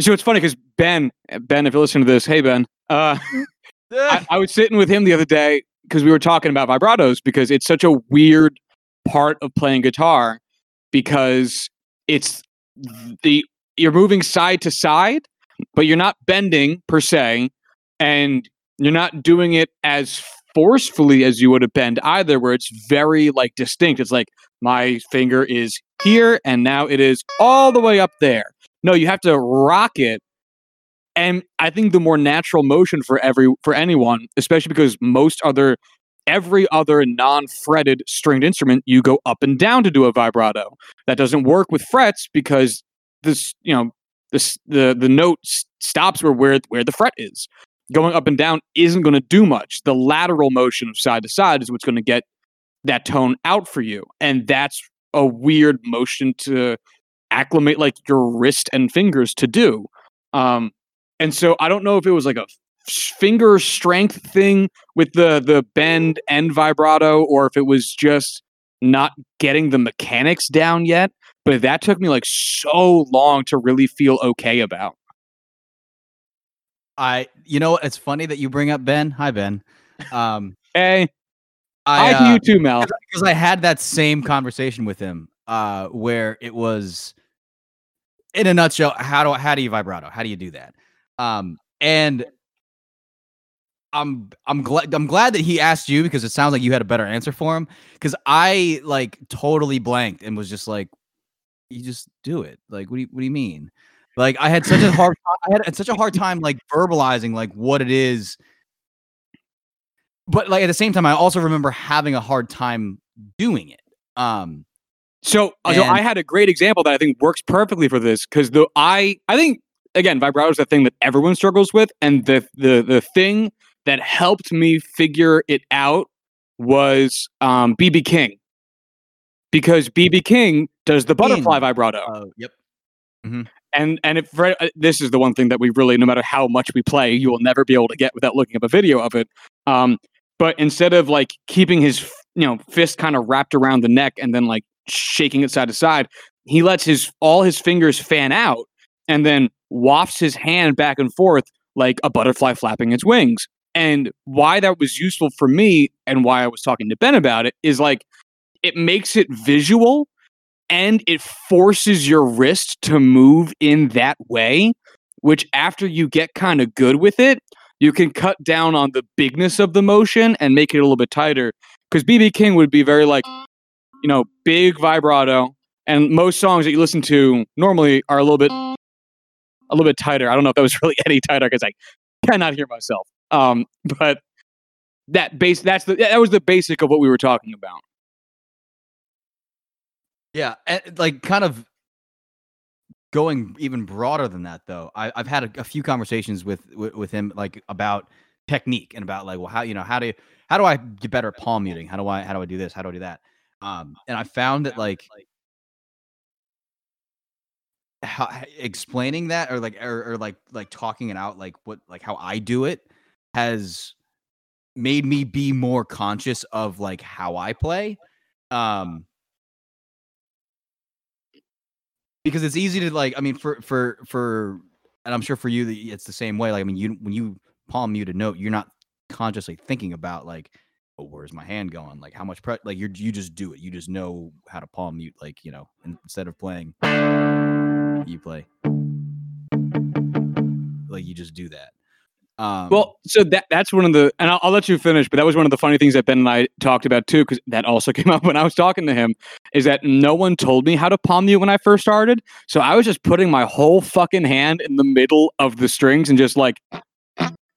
So it's funny because Ben Ben, if you listen to this, hey Ben, uh, I, I was sitting with him the other day because we were talking about vibratos because it's such a weird part of playing guitar because it's the you're moving side to side, but you're not bending per se, and you're not doing it as forcefully as you would have bend either, where it's very like distinct. It's like my finger is here and now it is all the way up there. No, you have to rock it. And I think the more natural motion for every for anyone, especially because most other every other non-fretted stringed instrument, you go up and down to do a vibrato. That doesn't work with frets because this, you know, this the the note stops where where where the fret is. Going up and down isn't going to do much. The lateral motion of side to side is what's going to get that tone out for you, and that's a weird motion to acclimate like your wrist and fingers to do. Um, and so I don't know if it was like a finger strength thing with the the bend and vibrato, or if it was just not getting the mechanics down yet. But that took me like so long to really feel okay about.
I, you know, it's funny that you bring up Ben. Hi, Ben. Um,
Hey,
I,
hi
uh,
you too, Mel.
because I had that same conversation with him, uh, where it was, in a nutshell, how do how do you vibrato? How do you do that? Um, and I'm I'm glad I'm glad that he asked you because it sounds like you had a better answer for him. Because I like totally blanked and was just like, you just do it. Like, what do you what do you mean? Like, I had such a hard I had such a hard time like verbalizing like what it is. But like at the same time, I also remember having a hard time doing it. Um,
So, uh, so I had a great example that I think works perfectly for this because the I I think again vibrato is the thing that everyone struggles with, and the the the thing that helped me figure it out was um, BB King because BB King does the butterfly
King.
vibrato,
oh, yep.
And and if uh, this is the one thing that we really, no matter how much we play, you will never be able to get without looking up a video of it. Um, but instead of like keeping his you know fist kind of wrapped around the neck and then like shaking it side to side, he lets his all his fingers fan out and then wafts his hand back and forth like a butterfly flapping its wings. And why that was useful for me and why I was talking to Ben about it is like it makes it visual and it forces your wrist to move in that way, which after you get kind of good with it, you can cut down on the bigness of the motion and make it a little bit tighter. Because BB King would be very like, you know, big vibrato, and most songs that you listen to normally are a little bit, a little bit tighter. I don't know if that was really any tighter because I cannot hear myself. Um, but that base, that's the that was the basic of what we were talking about.
Yeah, and like kind of going even broader than that, though. I, I've had a, a few conversations with, with with him, like about technique and about like, well, how you know how do how do I get better at palm muting? How do I how do I do this? How do I do that? Um, and I found that like how, explaining that or like or, or like like talking it out, like what like how I do it has made me be more conscious of like how I play. Um, because it's easy to like i mean for for for and i'm sure for you it's the same way like i mean you when you palm mute a note you're not consciously thinking about like oh where's my hand going? Like how much pre like you're you just do it. You just know how to palm mute like you know instead of playing you play. Like you just do that um
Well, so that that's one of the, and I'll, I'll let you finish, but that was one of the funny things that Ben and I talked about too, because that also came up when I was talking to him, is that no one told me how to palm mute when I first started. So I was just putting my whole fucking hand in the middle of the strings and just like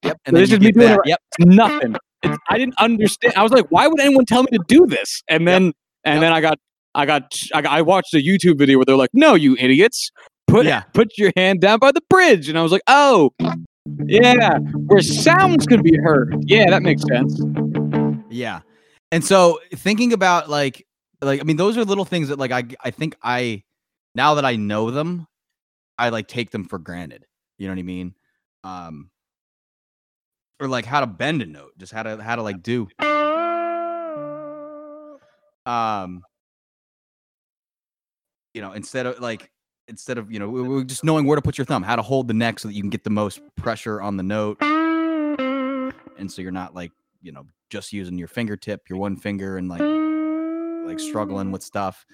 yep and then
this is me doing
yep
nothing. It's, I didn't understand. I was like, why would anyone tell me to do this? And then, and
Yep.
then I got, I got, I got, I watched a YouTube video where they're like, no, you idiots, put
Yeah.
put your hand down by the bridge, and I was like, oh. Yeah, where sounds could be heard. Yeah, that makes sense.
Yeah. And so thinking about like like I mean those are little things that like I I think I now that I know them I like take them for granted. You know what I mean? Um or like how to bend a note, just how to how to like do um you know instead of like instead of you know just knowing where to put your thumb how to hold the neck so that you can get the most pressure on the note. And so you're not like you know just using your fingertip your one finger and like like struggling with stuff.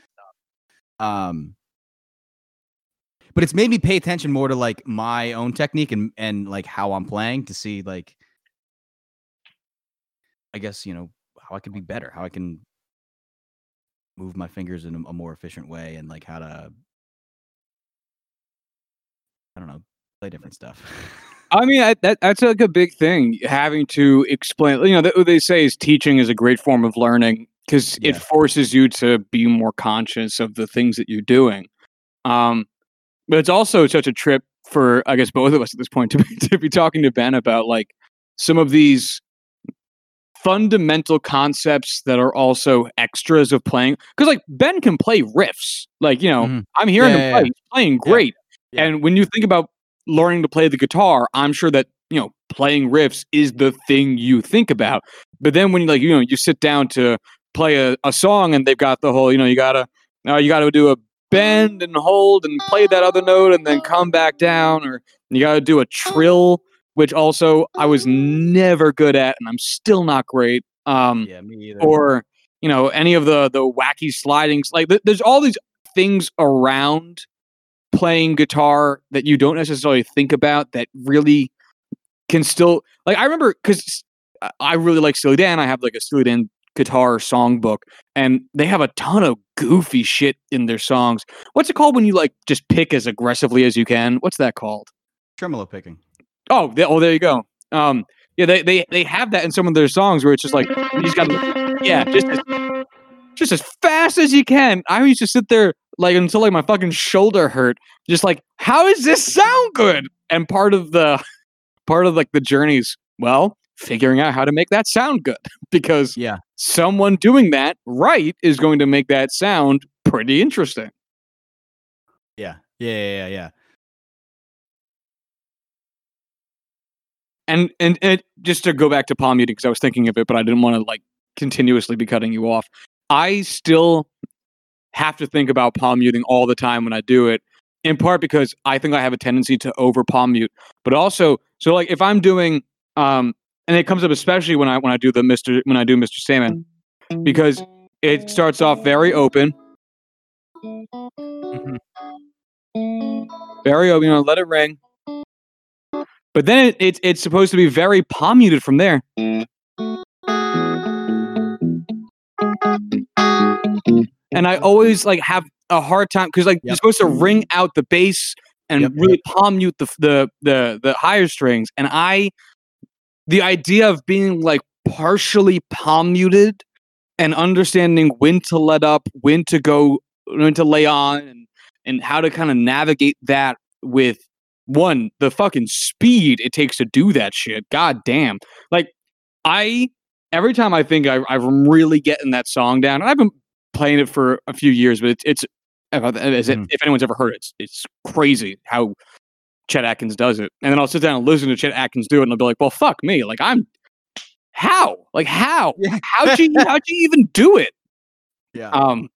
Um but it's made me pay attention more to like my own technique and and like how I'm playing to see like I guess you know how I could be better, how I can move my fingers in a, a more efficient way, and like how to I don't know play different stuff.
I mean, I, that that's like a big thing. Having to explain, you know, what they say is teaching is a great form of learning because
Yeah.
it forces you to be more conscious of the things that you're doing. Um, but it's also such a trip for, I guess, both of us at this point to be, to be talking to Ben about like some of these fundamental concepts that are also extras of playing. Because like Ben can play riffs, like you know,
Mhm.
I'm hearing
Yeah,
him
yeah,
play.
yeah.
He's playing great.
Yeah.
And when you think about learning to play the guitar, I'm sure that you know playing riffs is the thing you think about. But then when you like you know you sit down to play a, a song and they've got the whole you know you gotta uh, you gotta do a bend and hold and play that other note and then come back down or you gotta do a trill which also I was never good at and I'm still not great. Um,
yeah, me either.
or you know any of the the wacky slidings like th- there's all these things around playing guitar that you don't necessarily think about that really can still like i remember because i really like steely dan i have like a steely dan guitar songbook and they have a ton of goofy shit in their songs what's it called when you like just pick as aggressively as you can what's that called
tremolo picking.
Oh, th- oh, there you go. Um, yeah, they, they they have that in some of their songs where it's just like you just got, yeah, just as, just as fast as you can. I used to sit there like until like my fucking shoulder hurt, just like how does this sound good? And part of the part of like the journeys, well, figuring out how to make that sound good because
Yeah.
someone doing that right is going to make that sound pretty interesting.
Yeah. Yeah. Yeah. Yeah. yeah.
and and and just to go back to palm muting because I was thinking of it, but I didn't want to like continuously be cutting you off. I still have to think about palm muting all the time when I do it. In part because I think I have a tendency to over palm mute, but also so like if I'm doing um and it comes up especially when I when I do the Mr. when I do Mr. Sandman because it starts off very open,
Mhm.
very open. You know, let it ring. But then it, it's it's supposed to be very palm muted from there. And I always like have a hard time because like you're supposed to ring out the bass and
Yep,
really palm mute the, the the the higher strings. And I, the idea of being like partially palm muted and understanding when to let up, when to go, when to lay on, and and how to kind of navigate that with one the fucking speed it takes to do that shit. God damn! Like I every time I think I, I'm really getting that song down, I've been playing it for a few years, but it's it's as if,
Mhm.
if anyone's ever heard it, it's, it's crazy how Chet Atkins does it. And then I'll sit down and listen to Chet Atkins do it, and I'll be like, well, fuck me. Like I'm how like how
Yeah.
how'd you how'd you even do it?
Yeah.
Um,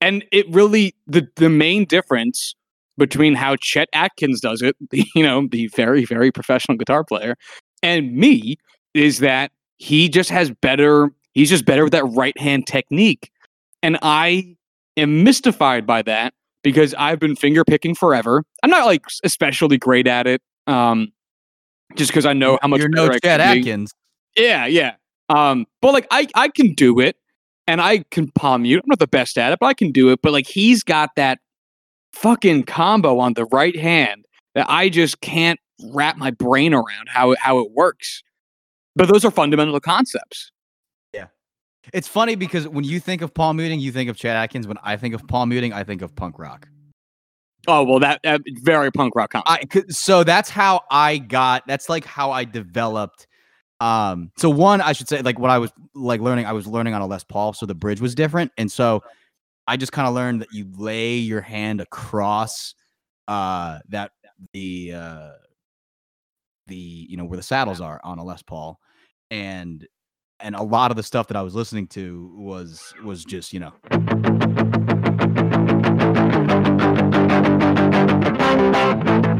and it really the the main difference between how Chet Atkins does it, you know, the very very professional guitar player, and me is that he just has better. He's just better with that right hand technique, and I am mystified by that because I've been finger picking forever. I'm not like especially great at it. Um, just because I know how much
You're no
Chet be.
Atkins.
Yeah, yeah. Um, but like I I can do it and I can palm mute. I'm not the best at it, but I can do it. But like he's got that fucking combo on the right hand that I just can't wrap my brain around how it how it works. But those are fundamental concepts.
It's funny because when you think of palm muting, you think of Chet Atkins. When I think of palm muting, I think of punk rock.
Oh well, that, that very punk rock.
I so that's how I got. That's like how I developed. Um, so one, I should say, like what I was like learning, I was learning on a Les Paul, so the bridge was different, and so I just kind of learned that you lay your hand across uh that the uh the you know where the saddles are on a Les Paul, and and a lot of the stuff that I was listening to was was just you know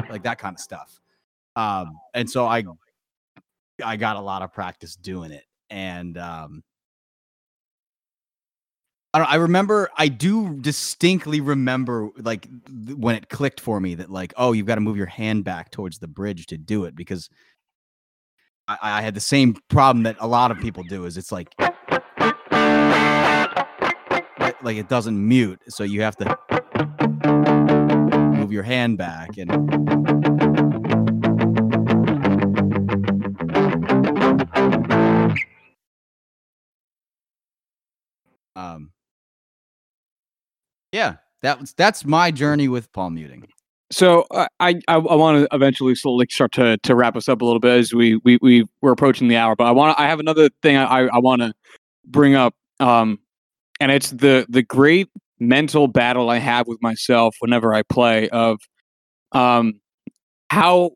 like that kind of stuff. Um, and so I I got a lot of practice doing it, and um, I don't. I remember. I do distinctly remember, like th- when it clicked for me that, like, oh, you've got to move your hand back towards the bridge to do it because I, I had the same problem that a lot of people do. Is it's like, like it doesn't mute, so you have to move your hand back and. Um, yeah, that was that's my journey with palm muting.
So uh, I I, I want to eventually slowly start to to wrap us up a little bit as we we we we're approaching the hour. But I want I have another thing I I want to bring up, um, and it's the the great mental battle I have with myself whenever I play of, um, how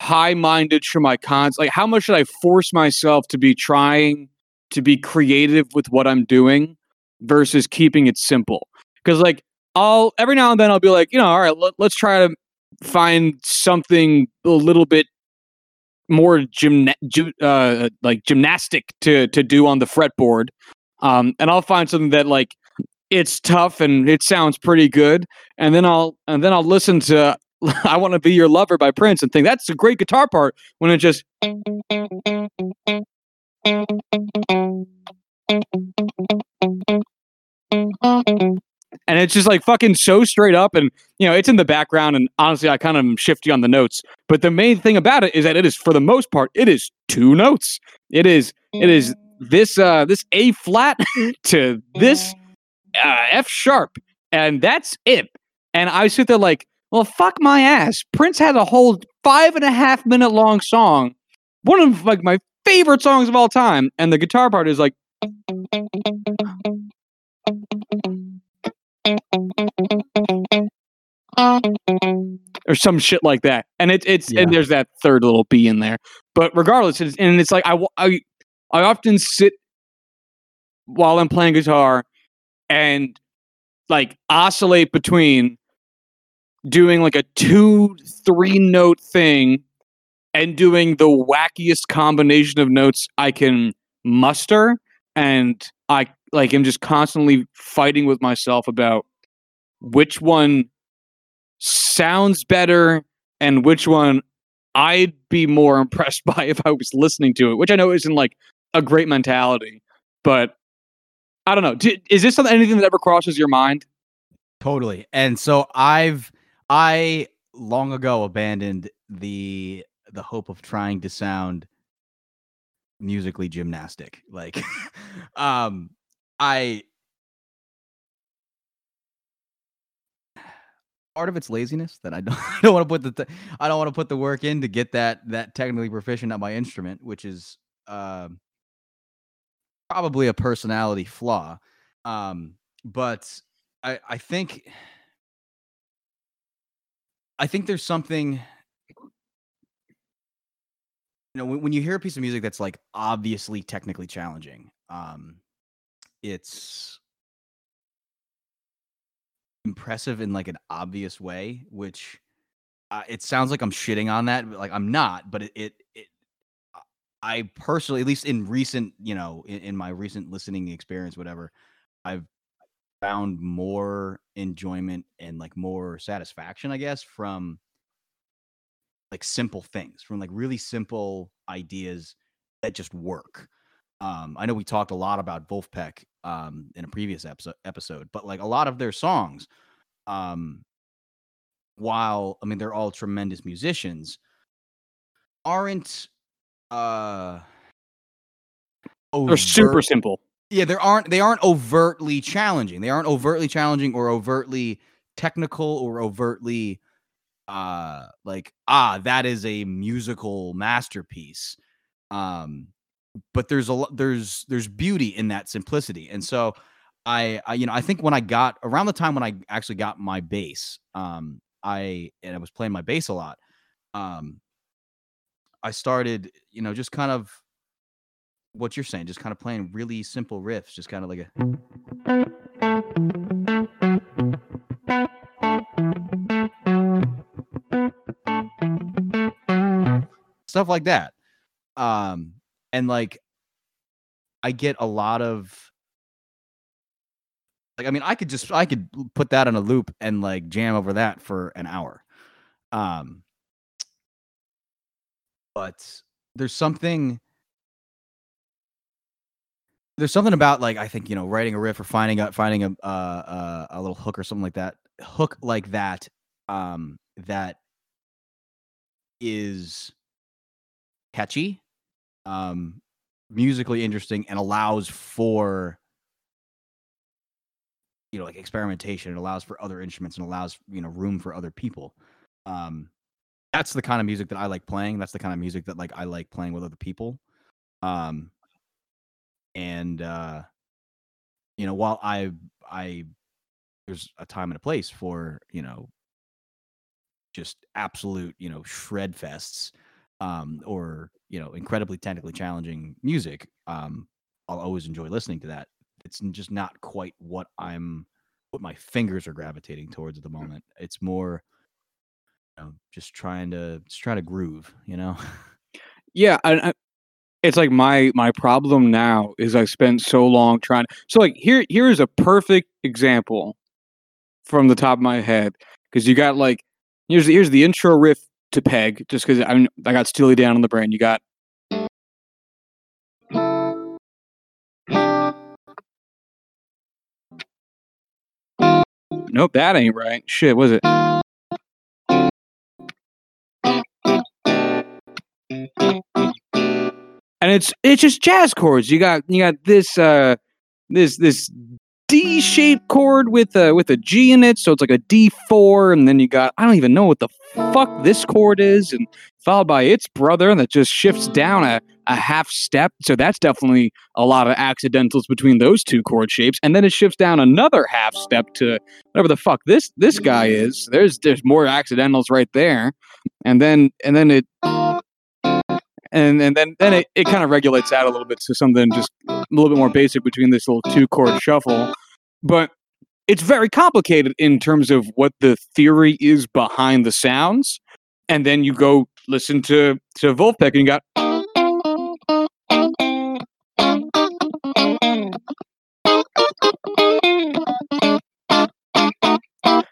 high minded should my cons like how much should I force myself to be trying to be creative with what I'm doing versus keeping it simple because like I'll every now and then I'll be like, you know, all right, let, let's try to find something a little bit more gymna- gy- uh, like gymnastic to to do on the fretboard, um, and I'll find something that like it's tough and it sounds pretty good, and then I'll and then I'll listen to "I Want to Be Your Lover" by Prince and think that's a great guitar part when it just and it's just like fucking so straight up and you know it's in the background and honestly i kind of am shifty on the notes but the main thing about it is that it is for the most part it is two notes. It is it is this uh this a flat to this uh, f sharp and that's it. And i sit there like well fuck my ass. Prince had a whole five and a half minute long song one of like my favorite songs of all time and the guitar part is like or some shit like that. And it's it's
Yeah.
and there's that third little B in there. But regardless, it's, and it's like I I I often sit while I'm playing guitar and like oscillate between doing like a two three note thing and doing the wackiest combination of notes I can muster and I like am just constantly fighting with myself about which one sounds better and which one I'd be more impressed by if I was listening to it, which I know isn't like a great mentality, but I don't know. Is this something anything that ever crosses your mind?
Totally. And so I've I long ago abandoned the the hope of trying to sound musically gymnastic. Like um I part of it's laziness that I don't, I don't want to put the I don't want to put the work in to get that that technically proficient at my instrument, which is um probably a personality flaw. Um but I I think I think there's something you know when, when you hear a piece of music that's like obviously technically challenging um it's impressive in like an obvious way which uh, it sounds like i'm shitting on that like i'm not but it it, it I- i personally at least in recent you know in, in my recent listening experience whatever i've found more enjoyment and like more satisfaction i guess from like simple things from like really simple ideas that just work um i know we talked a lot about Vulfpeck um in a previous episode episode but like a lot of their songs um while i mean they're all tremendous musicians aren't uh
they're super simple.
yeah there aren't they aren't overtly challenging they aren't overtly challenging or overtly technical or overtly uh like ah that is a musical masterpiece um but there's a there's there's beauty in that simplicity and so I, I you know i think when i got around the time when i actually got my bass um i and i was playing my bass a lot um i started you know just kind of what you're saying just kind of playing really simple riffs just kind of like a stuff like that um and like i get a lot of Like I mean, I could just I could put that on a loop and like jam over that for an hour. Um but there's something there's something about like I think you know writing a riff or finding a finding a uh, a little hook or something like that hook like that um that is catchy um musically interesting and allows for you know like experimentation. It allows for other instruments and allows you know room for other people. Um that's the kind of music that i like playing. That's the kind of music that like i like playing with other people. Um and uh you know while i i there's a time and a place for you know just absolute you know shred fests um or you know incredibly technically challenging music um i'll always enjoy listening to that. It's just not quite what i'm what my fingers are gravitating towards at the moment. It's more you know just trying to just trying to groove you know?
Yeah I, I, it's like my my problem now is i spent so long trying so like here here's a perfect example from the top of my head because you got like here's the, here's the intro riff to Peg, just because I mean, I got Steely Dan on the brain. You got. Nope, that ain't right. Shit, was it? And it's it's just jazz chords. You got you got this uh this this D-shaped chord with a with a G in it, so it's like a D4, and then you got I don't even know what the fuck this chord is, and followed by its brother that just shifts down a, a half step. So that's definitely a lot of accidentals between those two chord shapes, and then it shifts down another half step to whatever the fuck this this guy is. There's there's more accidentals right there, and then and then it and and then then it, it kind of regulates out a little bit to something just a little bit more basic between this little two chord shuffle. But it's very complicated in terms of what the theory is behind the sounds. And then you go listen to to Vulfpeck and you got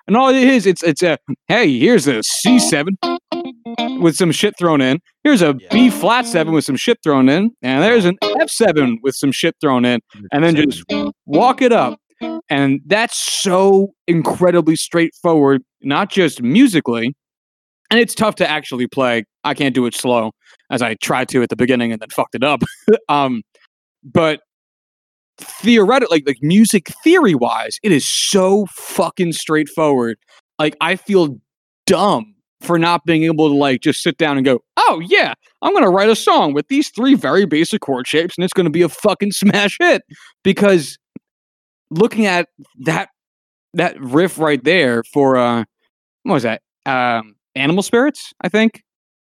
and all it is it's it's a hey here's a C7 with some shit thrown in. Here's a B flat seven with some shit thrown in, and there's an F seven with some shit thrown in, and then just walk it up. And that's so incredibly straightforward, not just musically, and it's tough to actually play. I can't do it slow, as I tried to at the beginning and then fucked it up. um, but theoretically, like, like music theory wise, it is so fucking straightforward. Like I feel dumb for not being able to like just sit down and go, oh yeah, I'm gonna write a song with these three very basic chord shapes and it's gonna be a fucking smash hit. Because looking at that that riff right there for uh what was that? Um Animal Spirits, I think.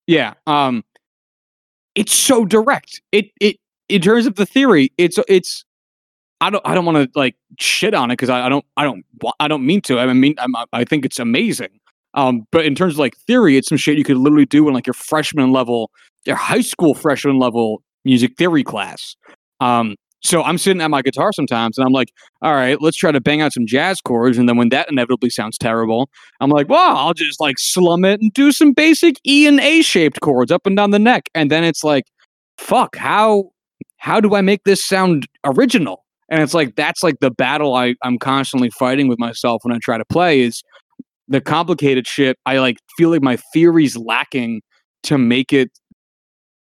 Yeah. Um it's so direct. It it in terms of the theory, it's it's I don't I don't want to like shit on it because I, I don't I don't I don't mean to. I mean I'm, I think it's amazing. Um, but in terms of like theory, it's some shit you could literally do in like your freshman level, your high school freshman level music theory class. Um, so I'm sitting at my guitar sometimes and I'm like, all right, let's try to bang out some jazz chords. And then when that inevitably sounds terrible, I'm like, well, I'll just like slum it and do some basic E and A shaped chords up and down the neck. And then it's like, fuck, how how do I make this sound original? And it's like that's like the battle I, I'm constantly fighting with myself when I try to play is the complicated shit, I like feel like my theory's lacking to make it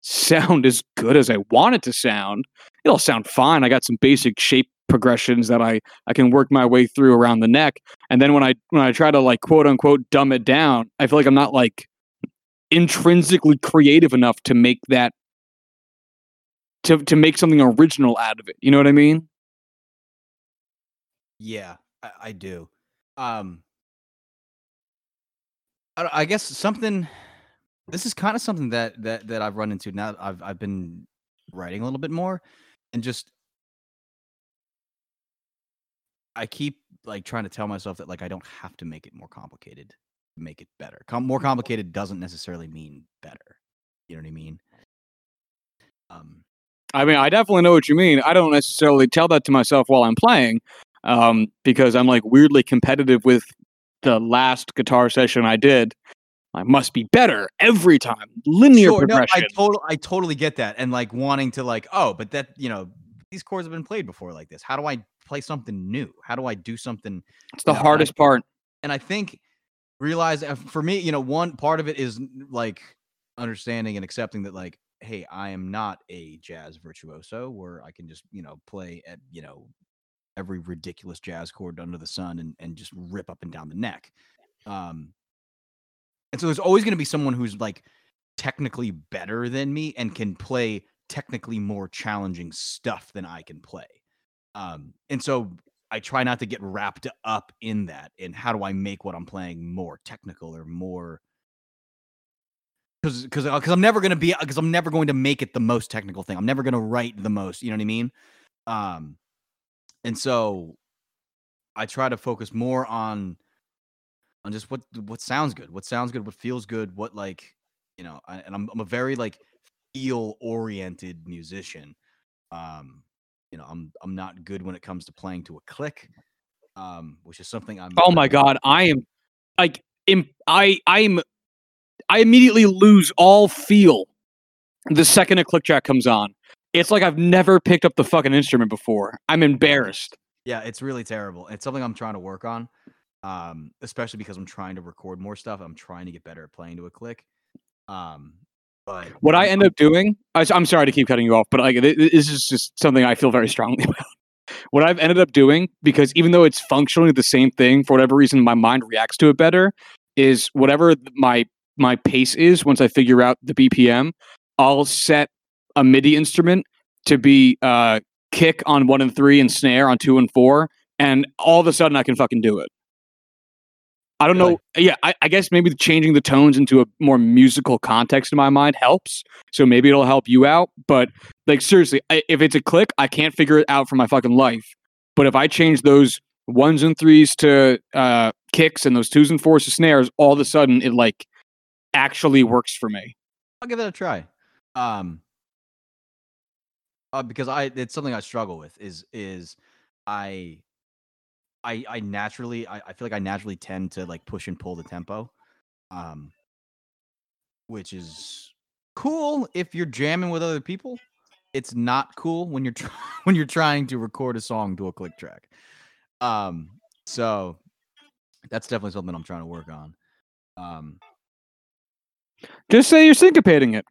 sound as good as I want it to sound. It'll sound fine. I got some basic shape progressions that I I can work my way through around the neck. And then when I when I try to like quote unquote dumb it down, I feel like I'm not like intrinsically creative enough to make that to to make something original out of it. You know what I mean?
Yeah, I, I do. Um I, I guess something. This is kind of something that that that I've run into now. I've I've been writing a little bit more, and just I keep like trying to tell myself that like I don't have to make it more complicated to make it better. Com- more complicated doesn't necessarily mean better. You know what I mean?
Um, I mean, I definitely know what you mean. I don't necessarily tell that to myself while I'm playing. um, because I'm like weirdly competitive with the last guitar session I did. I must be better every time. Linear
Sure, no,
progression.
I total I totally get that. And like wanting to like, oh, but that, you know, these chords have been played before like this. How do I play something new? How do I do something
it's the
no, I-
hardest part.
and I think realize uh, for me, you know, one part of it is like understanding and accepting that, like, hey, I am not a jazz virtuoso where I can just, you know, play at, you know, every ridiculous jazz chord under the sun and, and just rip up and down the neck. Um, and so there's always going to be someone who's like technically better than me and can play technically more challenging stuff than I can play. Um, and so I try not to get wrapped up in that. And how do I make what I'm playing more technical or more? Because because because I'm never gonna be because I'm never going to make it the most technical thing. I'm never gonna write the most. You know what I mean? Um, and so I try to focus more on on just what what sounds good, what sounds good, what feels good, what like you know. I, and I'm I'm a very like feel oriented musician. Um, you know, I'm I'm not good when it comes to playing to a click, um, which is something I'm.
Oh my god, I am like im- I I'm I immediately lose all feel the second a click track comes on. It's like I've never picked up the fucking instrument before. I'm embarrassed.
Yeah, it's really terrible. It's something I'm trying to work on, um, especially because I'm trying to record more stuff. I'm trying to get better at playing to a click. Um, but
What I end up doing, I, am sorry to keep cutting you off, but like th- th- this is just something I feel very strongly about. What I've ended up doing, because even though it's functionally the same thing, for whatever reason, my mind reacts to it better. Is whatever my my pace is once I figure out the BPM, I'll set a MIDI instrument to be uh, kick on one and three and snare on two and four, and all of a sudden I can fucking do it. I don't
Really?
know. Yeah, I, I guess maybe changing the tones into a more musical context in my mind helps. So maybe it'll help you out. But like seriously, I, if it's a click, I can't figure it out for my fucking life. But if I change those ones and threes to uh, kicks and those twos and fours to snares, all of a sudden it like actually works for me.
I'll give it a try. Um, uh, because I it's something I struggle with is is I I I naturally I, I feel like I naturally tend to like push and pull the tempo, um, which is cool if you're jamming with other people. It's not cool when you're try- when you're trying to record a song to a click track. Um, so that's definitely something I'm trying to work on. Um,
Just say you're syncopating it.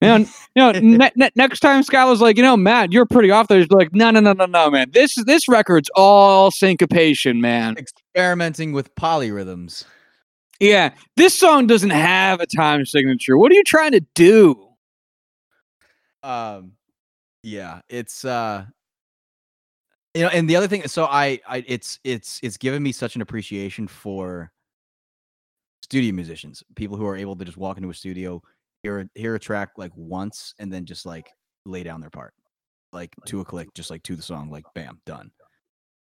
And you know, ne- ne- next time Skylar's like, you know, Matt, you're pretty off there. He's like, no, no, no, no, no, man. This is this record's all syncopation, man.
experimenting with polyrhythms.
Yeah, this song doesn't have a time signature. What are you trying to do?
um yeah it's uh you know and the other thing so i i it's it's it's given me such an appreciation for studio musicians people who are able to just walk into a studio hear a, hear a track like once and then just like lay down their part like to a click just like to the song like bam done.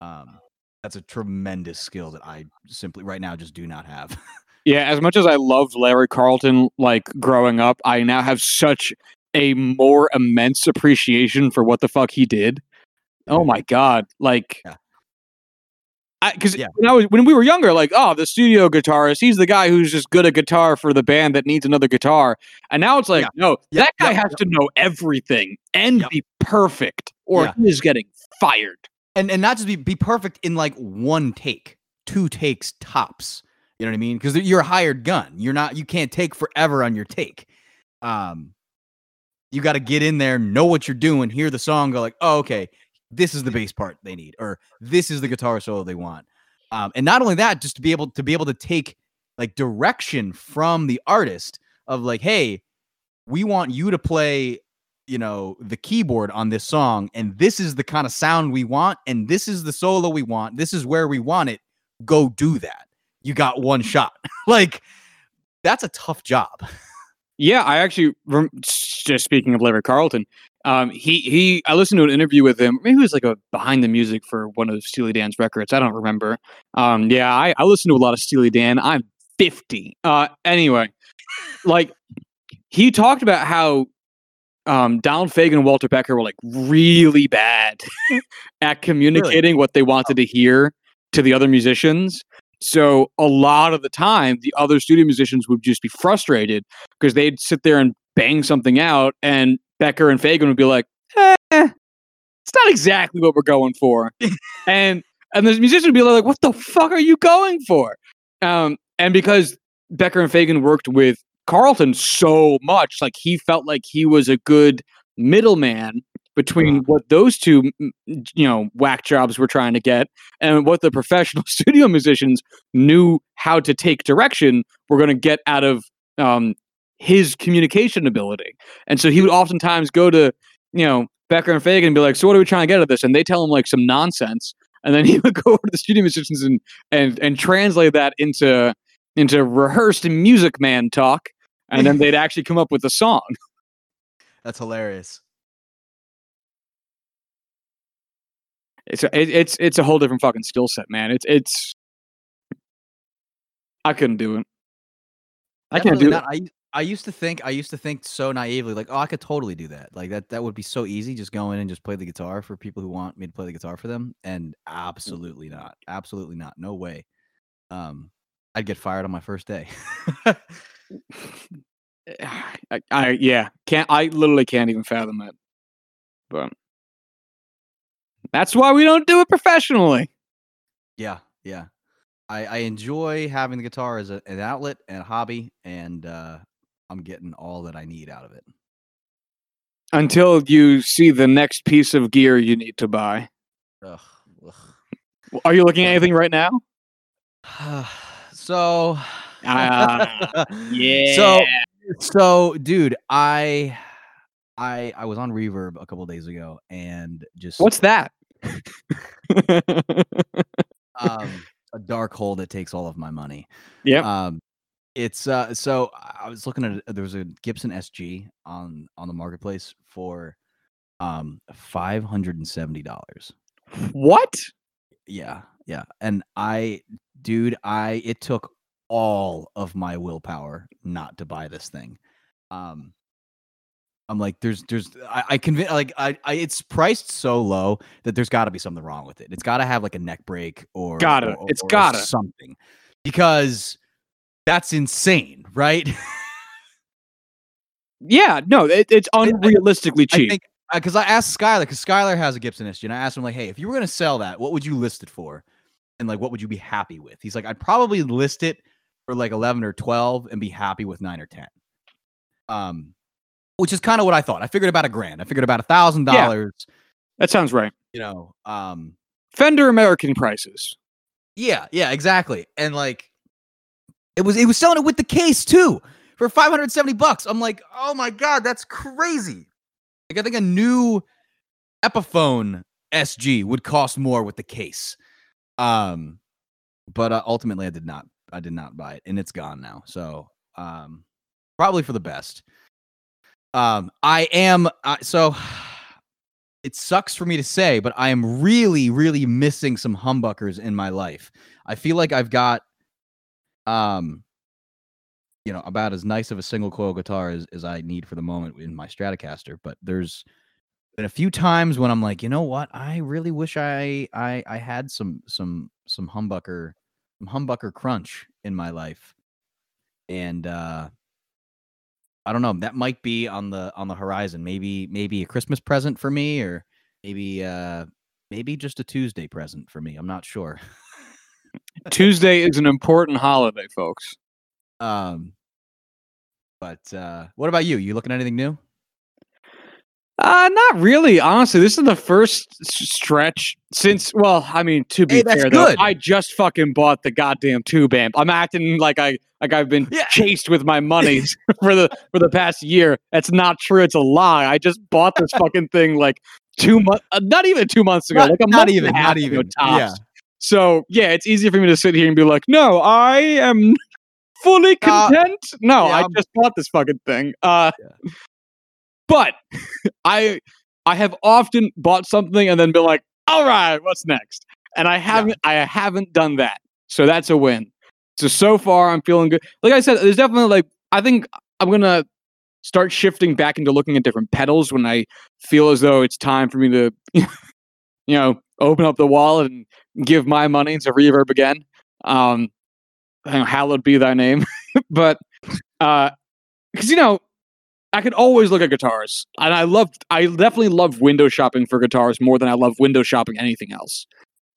Um that's a tremendous skill that i simply right now just do not have.
Yeah, as much as I loved Larry Carlton like growing up, I now have such a more immense appreciation for what the fuck he did. Oh my god, like
Yeah.
Because
Yeah.
when I was when we were younger, like oh, the studio guitarist, he's the guy who's just good at guitar for the band that needs another guitar. And now it's like,
Yeah.
no,
Yeah,
that guy has to know everything and be perfect, or he is getting fired.
and and not just be be perfect in like one take, two takes tops. You know what I mean? Because you're a hired gun. You're not. You can't take forever on your take. Um, you got to get in there, know what you're doing, hear the song, go like, oh, okay, this is the bass part they need, or this is the guitar solo they want. Um, and not only that, just to be able to be able to take like direction from the artist of like, hey, we want you to play you know the keyboard on this song and this is the kind of sound we want and this is the solo we want this is where we want it. Go do that. You got one shot. Like that's a tough job.
Yeah, I actually just speaking of Larry Carlton, um, he he I listened to an interview with him. Maybe it was like a behind the music for one of Steely Dan's records. I don't remember. Um, yeah, I, I listen to a lot of Steely Dan. I'm 50. Uh, anyway, like he talked about how um, Donald Fagen and Walter Becker were like really bad at communicating what they wanted to hear to the other musicians. So a lot of the time, the other studio musicians would just be frustrated because they'd sit there and bang something out, and Becker and Fagen would be like, eh, "It's not exactly what we're going for," and and the musician would be like, "What the fuck are you going for?" Um, and because Becker and Fagen worked with Carlton so much, like he felt like he was a good middleman between what those two, you know, whack jobs were trying to get and what the professional studio musicians knew how to take direction were going to get out of um, his communication ability. And so he would oftentimes go to, you know, Becker and Fagen and be like, "So what are we trying to get out of this?" And they tell him like some nonsense, and then he would go over to the studio musicians and and and translate that into into rehearsed music man talk, and then they'd actually come up with a song.
That's hilarious.
It's a, it, it's it's a whole different fucking skill set, man. It's it's I couldn't do it. I can't do
not. I I used to think I used to think so naively like oh I could totally do that like that that would be so easy just go in and just play the guitar for people who want me to play the guitar for them and absolutely not absolutely not no way um I'd get fired on my first day.
I, I yeah can't I literally can't even fathom it. But that's why we don't do it professionally.
yeah yeah I I enjoy having the guitar as a, an outlet and a hobby and uh I'm getting all that I need out of it
Until you see the next piece of gear you need to buy.
Ugh, ugh.
Are you looking at anything right now?
so
Ah, Yeah.
so so dude i i i was on reverb a couple days ago and just
what's that?
um a dark hole that takes all of my money
Yeah.
um it's uh so i was looking at there was a gibson sg on on the marketplace for um $570
what?
yeah yeah and i dude i it took all of my willpower not to buy this thing um i'm like there's there's i, I convince like I, I it's priced so low that there's got to be something wrong with it it's got to have like a neck break or
Gotta.
or-
It's gotta.
something because that's insane right?
Yeah, no, it, it's unrealistically
i
cheap.
because i asked skylar because skylar has a gibson SG, and i asked him like hey if you were going to sell that what would you list it for? And like what would you be happy with? He's like i'd probably list it for like 11 or 12 and be happy with 9 or 10 um which is kind of what i thought. I figured about a grand. I figured about a thousand dollars.
That sounds right.
you know um
Fender American prices.
yeah yeah exactly. And like it was it was selling it with the case too for 570 bucks. I'm like oh my god that's crazy. Like i think a new epiphone sg would cost more with the case. Um but uh, ultimately i did not i did not buy it and it's gone now. So um probably for the best. Um i am uh, so it sucks for me to say but i am really really missing some humbuckers in my life. I feel like i've got um you know about as nice of a single coil guitar as, as i need for the moment in my stratocaster but there's been a few times when i'm like you know what? I really wish i i i had some some some humbucker some humbucker crunch in my life. And uh i don't know that might be on the on the horizon. Maybe maybe a christmas present for me or maybe uh maybe just a tuesday present for me. I'm not sure
Tuesday is an important holiday, folks.
um but uh what about you you looking at anything new
Uh, not really. Honestly, this is the first stretch since. Well, I mean, to be
Hey,
fair, though. I just fucking bought the goddamn tube amp. I'm acting like I like I've been
Yeah.
chased with my money for the for the past year. That's not true. It's a lie. I just bought this fucking thing like two months, uh, not even two months ago,
Not-
like a
not
month and
even, not
half ago
even.
tops.
Yeah.
So yeah, it's easier for me to sit here and be like, no, I am fully
Uh,
content. no,
yeah,
I just bought this fucking thing. Uh,
Yeah.
but I I have often bought something and then been like, all right, what's next? And I haven't I haven't done that. So that's a win. So so far I'm feeling good. Like I said, there's definitely like I think I'm gonna start shifting back into looking at different pedals when I feel as though it's time for me to, you know, open up the wallet and give my money to Reverb again. Um, hallowed be thy name, but uh, because you know I could always look at guitars, and I love, I definitely love window shopping for guitars more than I love window shopping anything else.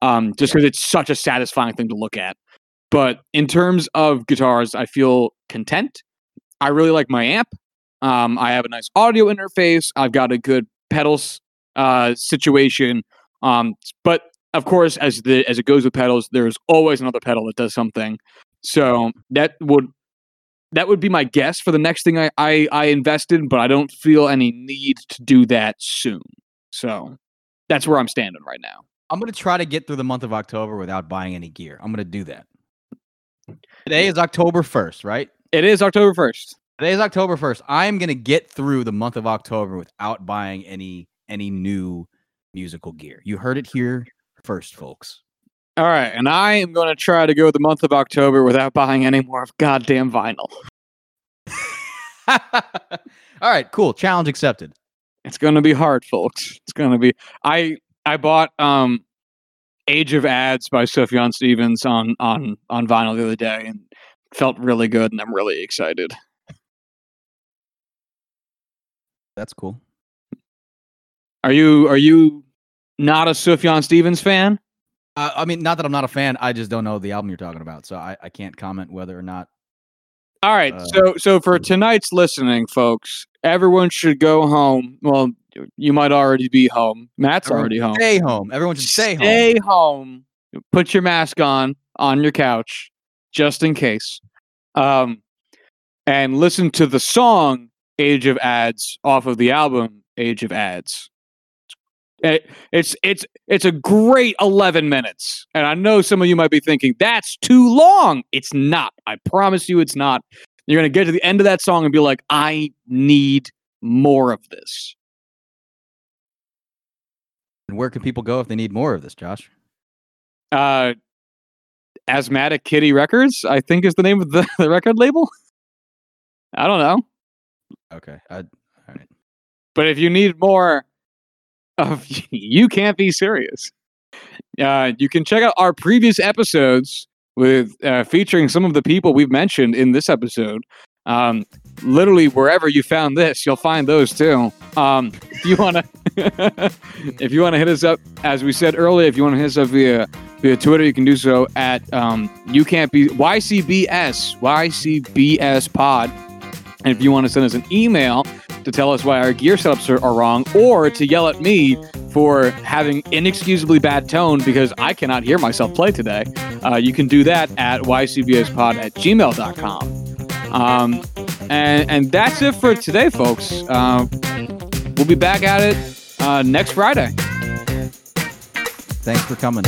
Um, just because it's such a satisfying thing to look at. But in terms of guitars, I feel content. I really like my amp. Um, I have a nice audio interface. I've got a good pedals uh, situation. Um, but of course, as the as it goes with pedals, there's always another pedal that does something. So that would that would be my guess for the next thing I, I, I invested, but I don't feel any need to do that soon. So that's where I'm standing right now.
I'm gonna try to get through the month of October without buying any gear. I'm gonna do that. Today is October 1st, right?
It is October 1st.
Today is October 1st. I am gonna get through the month of October without buying any any new musical gear. You heard it here first, folks.
All right, and I am going to try to go the month of October without buying any more of goddamn vinyl.
All right, cool. Challenge accepted.
It's going to be hard, folks. It's going to be. I I bought um, Age of Adz by Sufjan Stevens on on on vinyl the other day and felt really good, and I'm really excited.
That's cool.
Are you are you not a Sufjan Stevens fan?
Uh, I mean, not that I'm not a fan. I just don't know the album you're talking about, so I, I can't comment whether or not.
All right, uh, so so for tonight's listening, folks, everyone should go home. Well, you might already be home. Matt's already home.
Stay home. Everyone should stay,
stay home. Stay home. Put your mask on on your couch, just in case. Um, and listen to the song "Age of Adz" off of the album "Age of Adz." It, it's it's it's a great 11 minutes. And I know some of you might be thinking that's too long. It's not. I promise you it's not. You're going to get to the end of that song and be like, "I need more of this."
And where can people go if they need more of this, Josh?
Uh Asthmatic Kitty Records, I think is the name of the, the record label. I don't know.
Okay. I, all right.
But if you need more of You Can't Be Serious. Uh, you can check out our previous episodes with uh, featuring some of the people we've mentioned in this episode. Um, literally wherever you found this, you'll find those too. Um, if you want to, if you want to hit us up, as we said earlier, if you want to hit us up via via Twitter, you can do so at um, you can't be YCBS YCBS Pod. And if you want to send us an email to tell us why our gear setups are, are wrong or to yell at me for having inexcusably bad tone because I cannot hear myself play today, uh, you can do that at ycbspod at gmail.com. Um, and, and that's it for today, folks. Uh, we'll be back at it uh, next Friday.
Thanks for coming.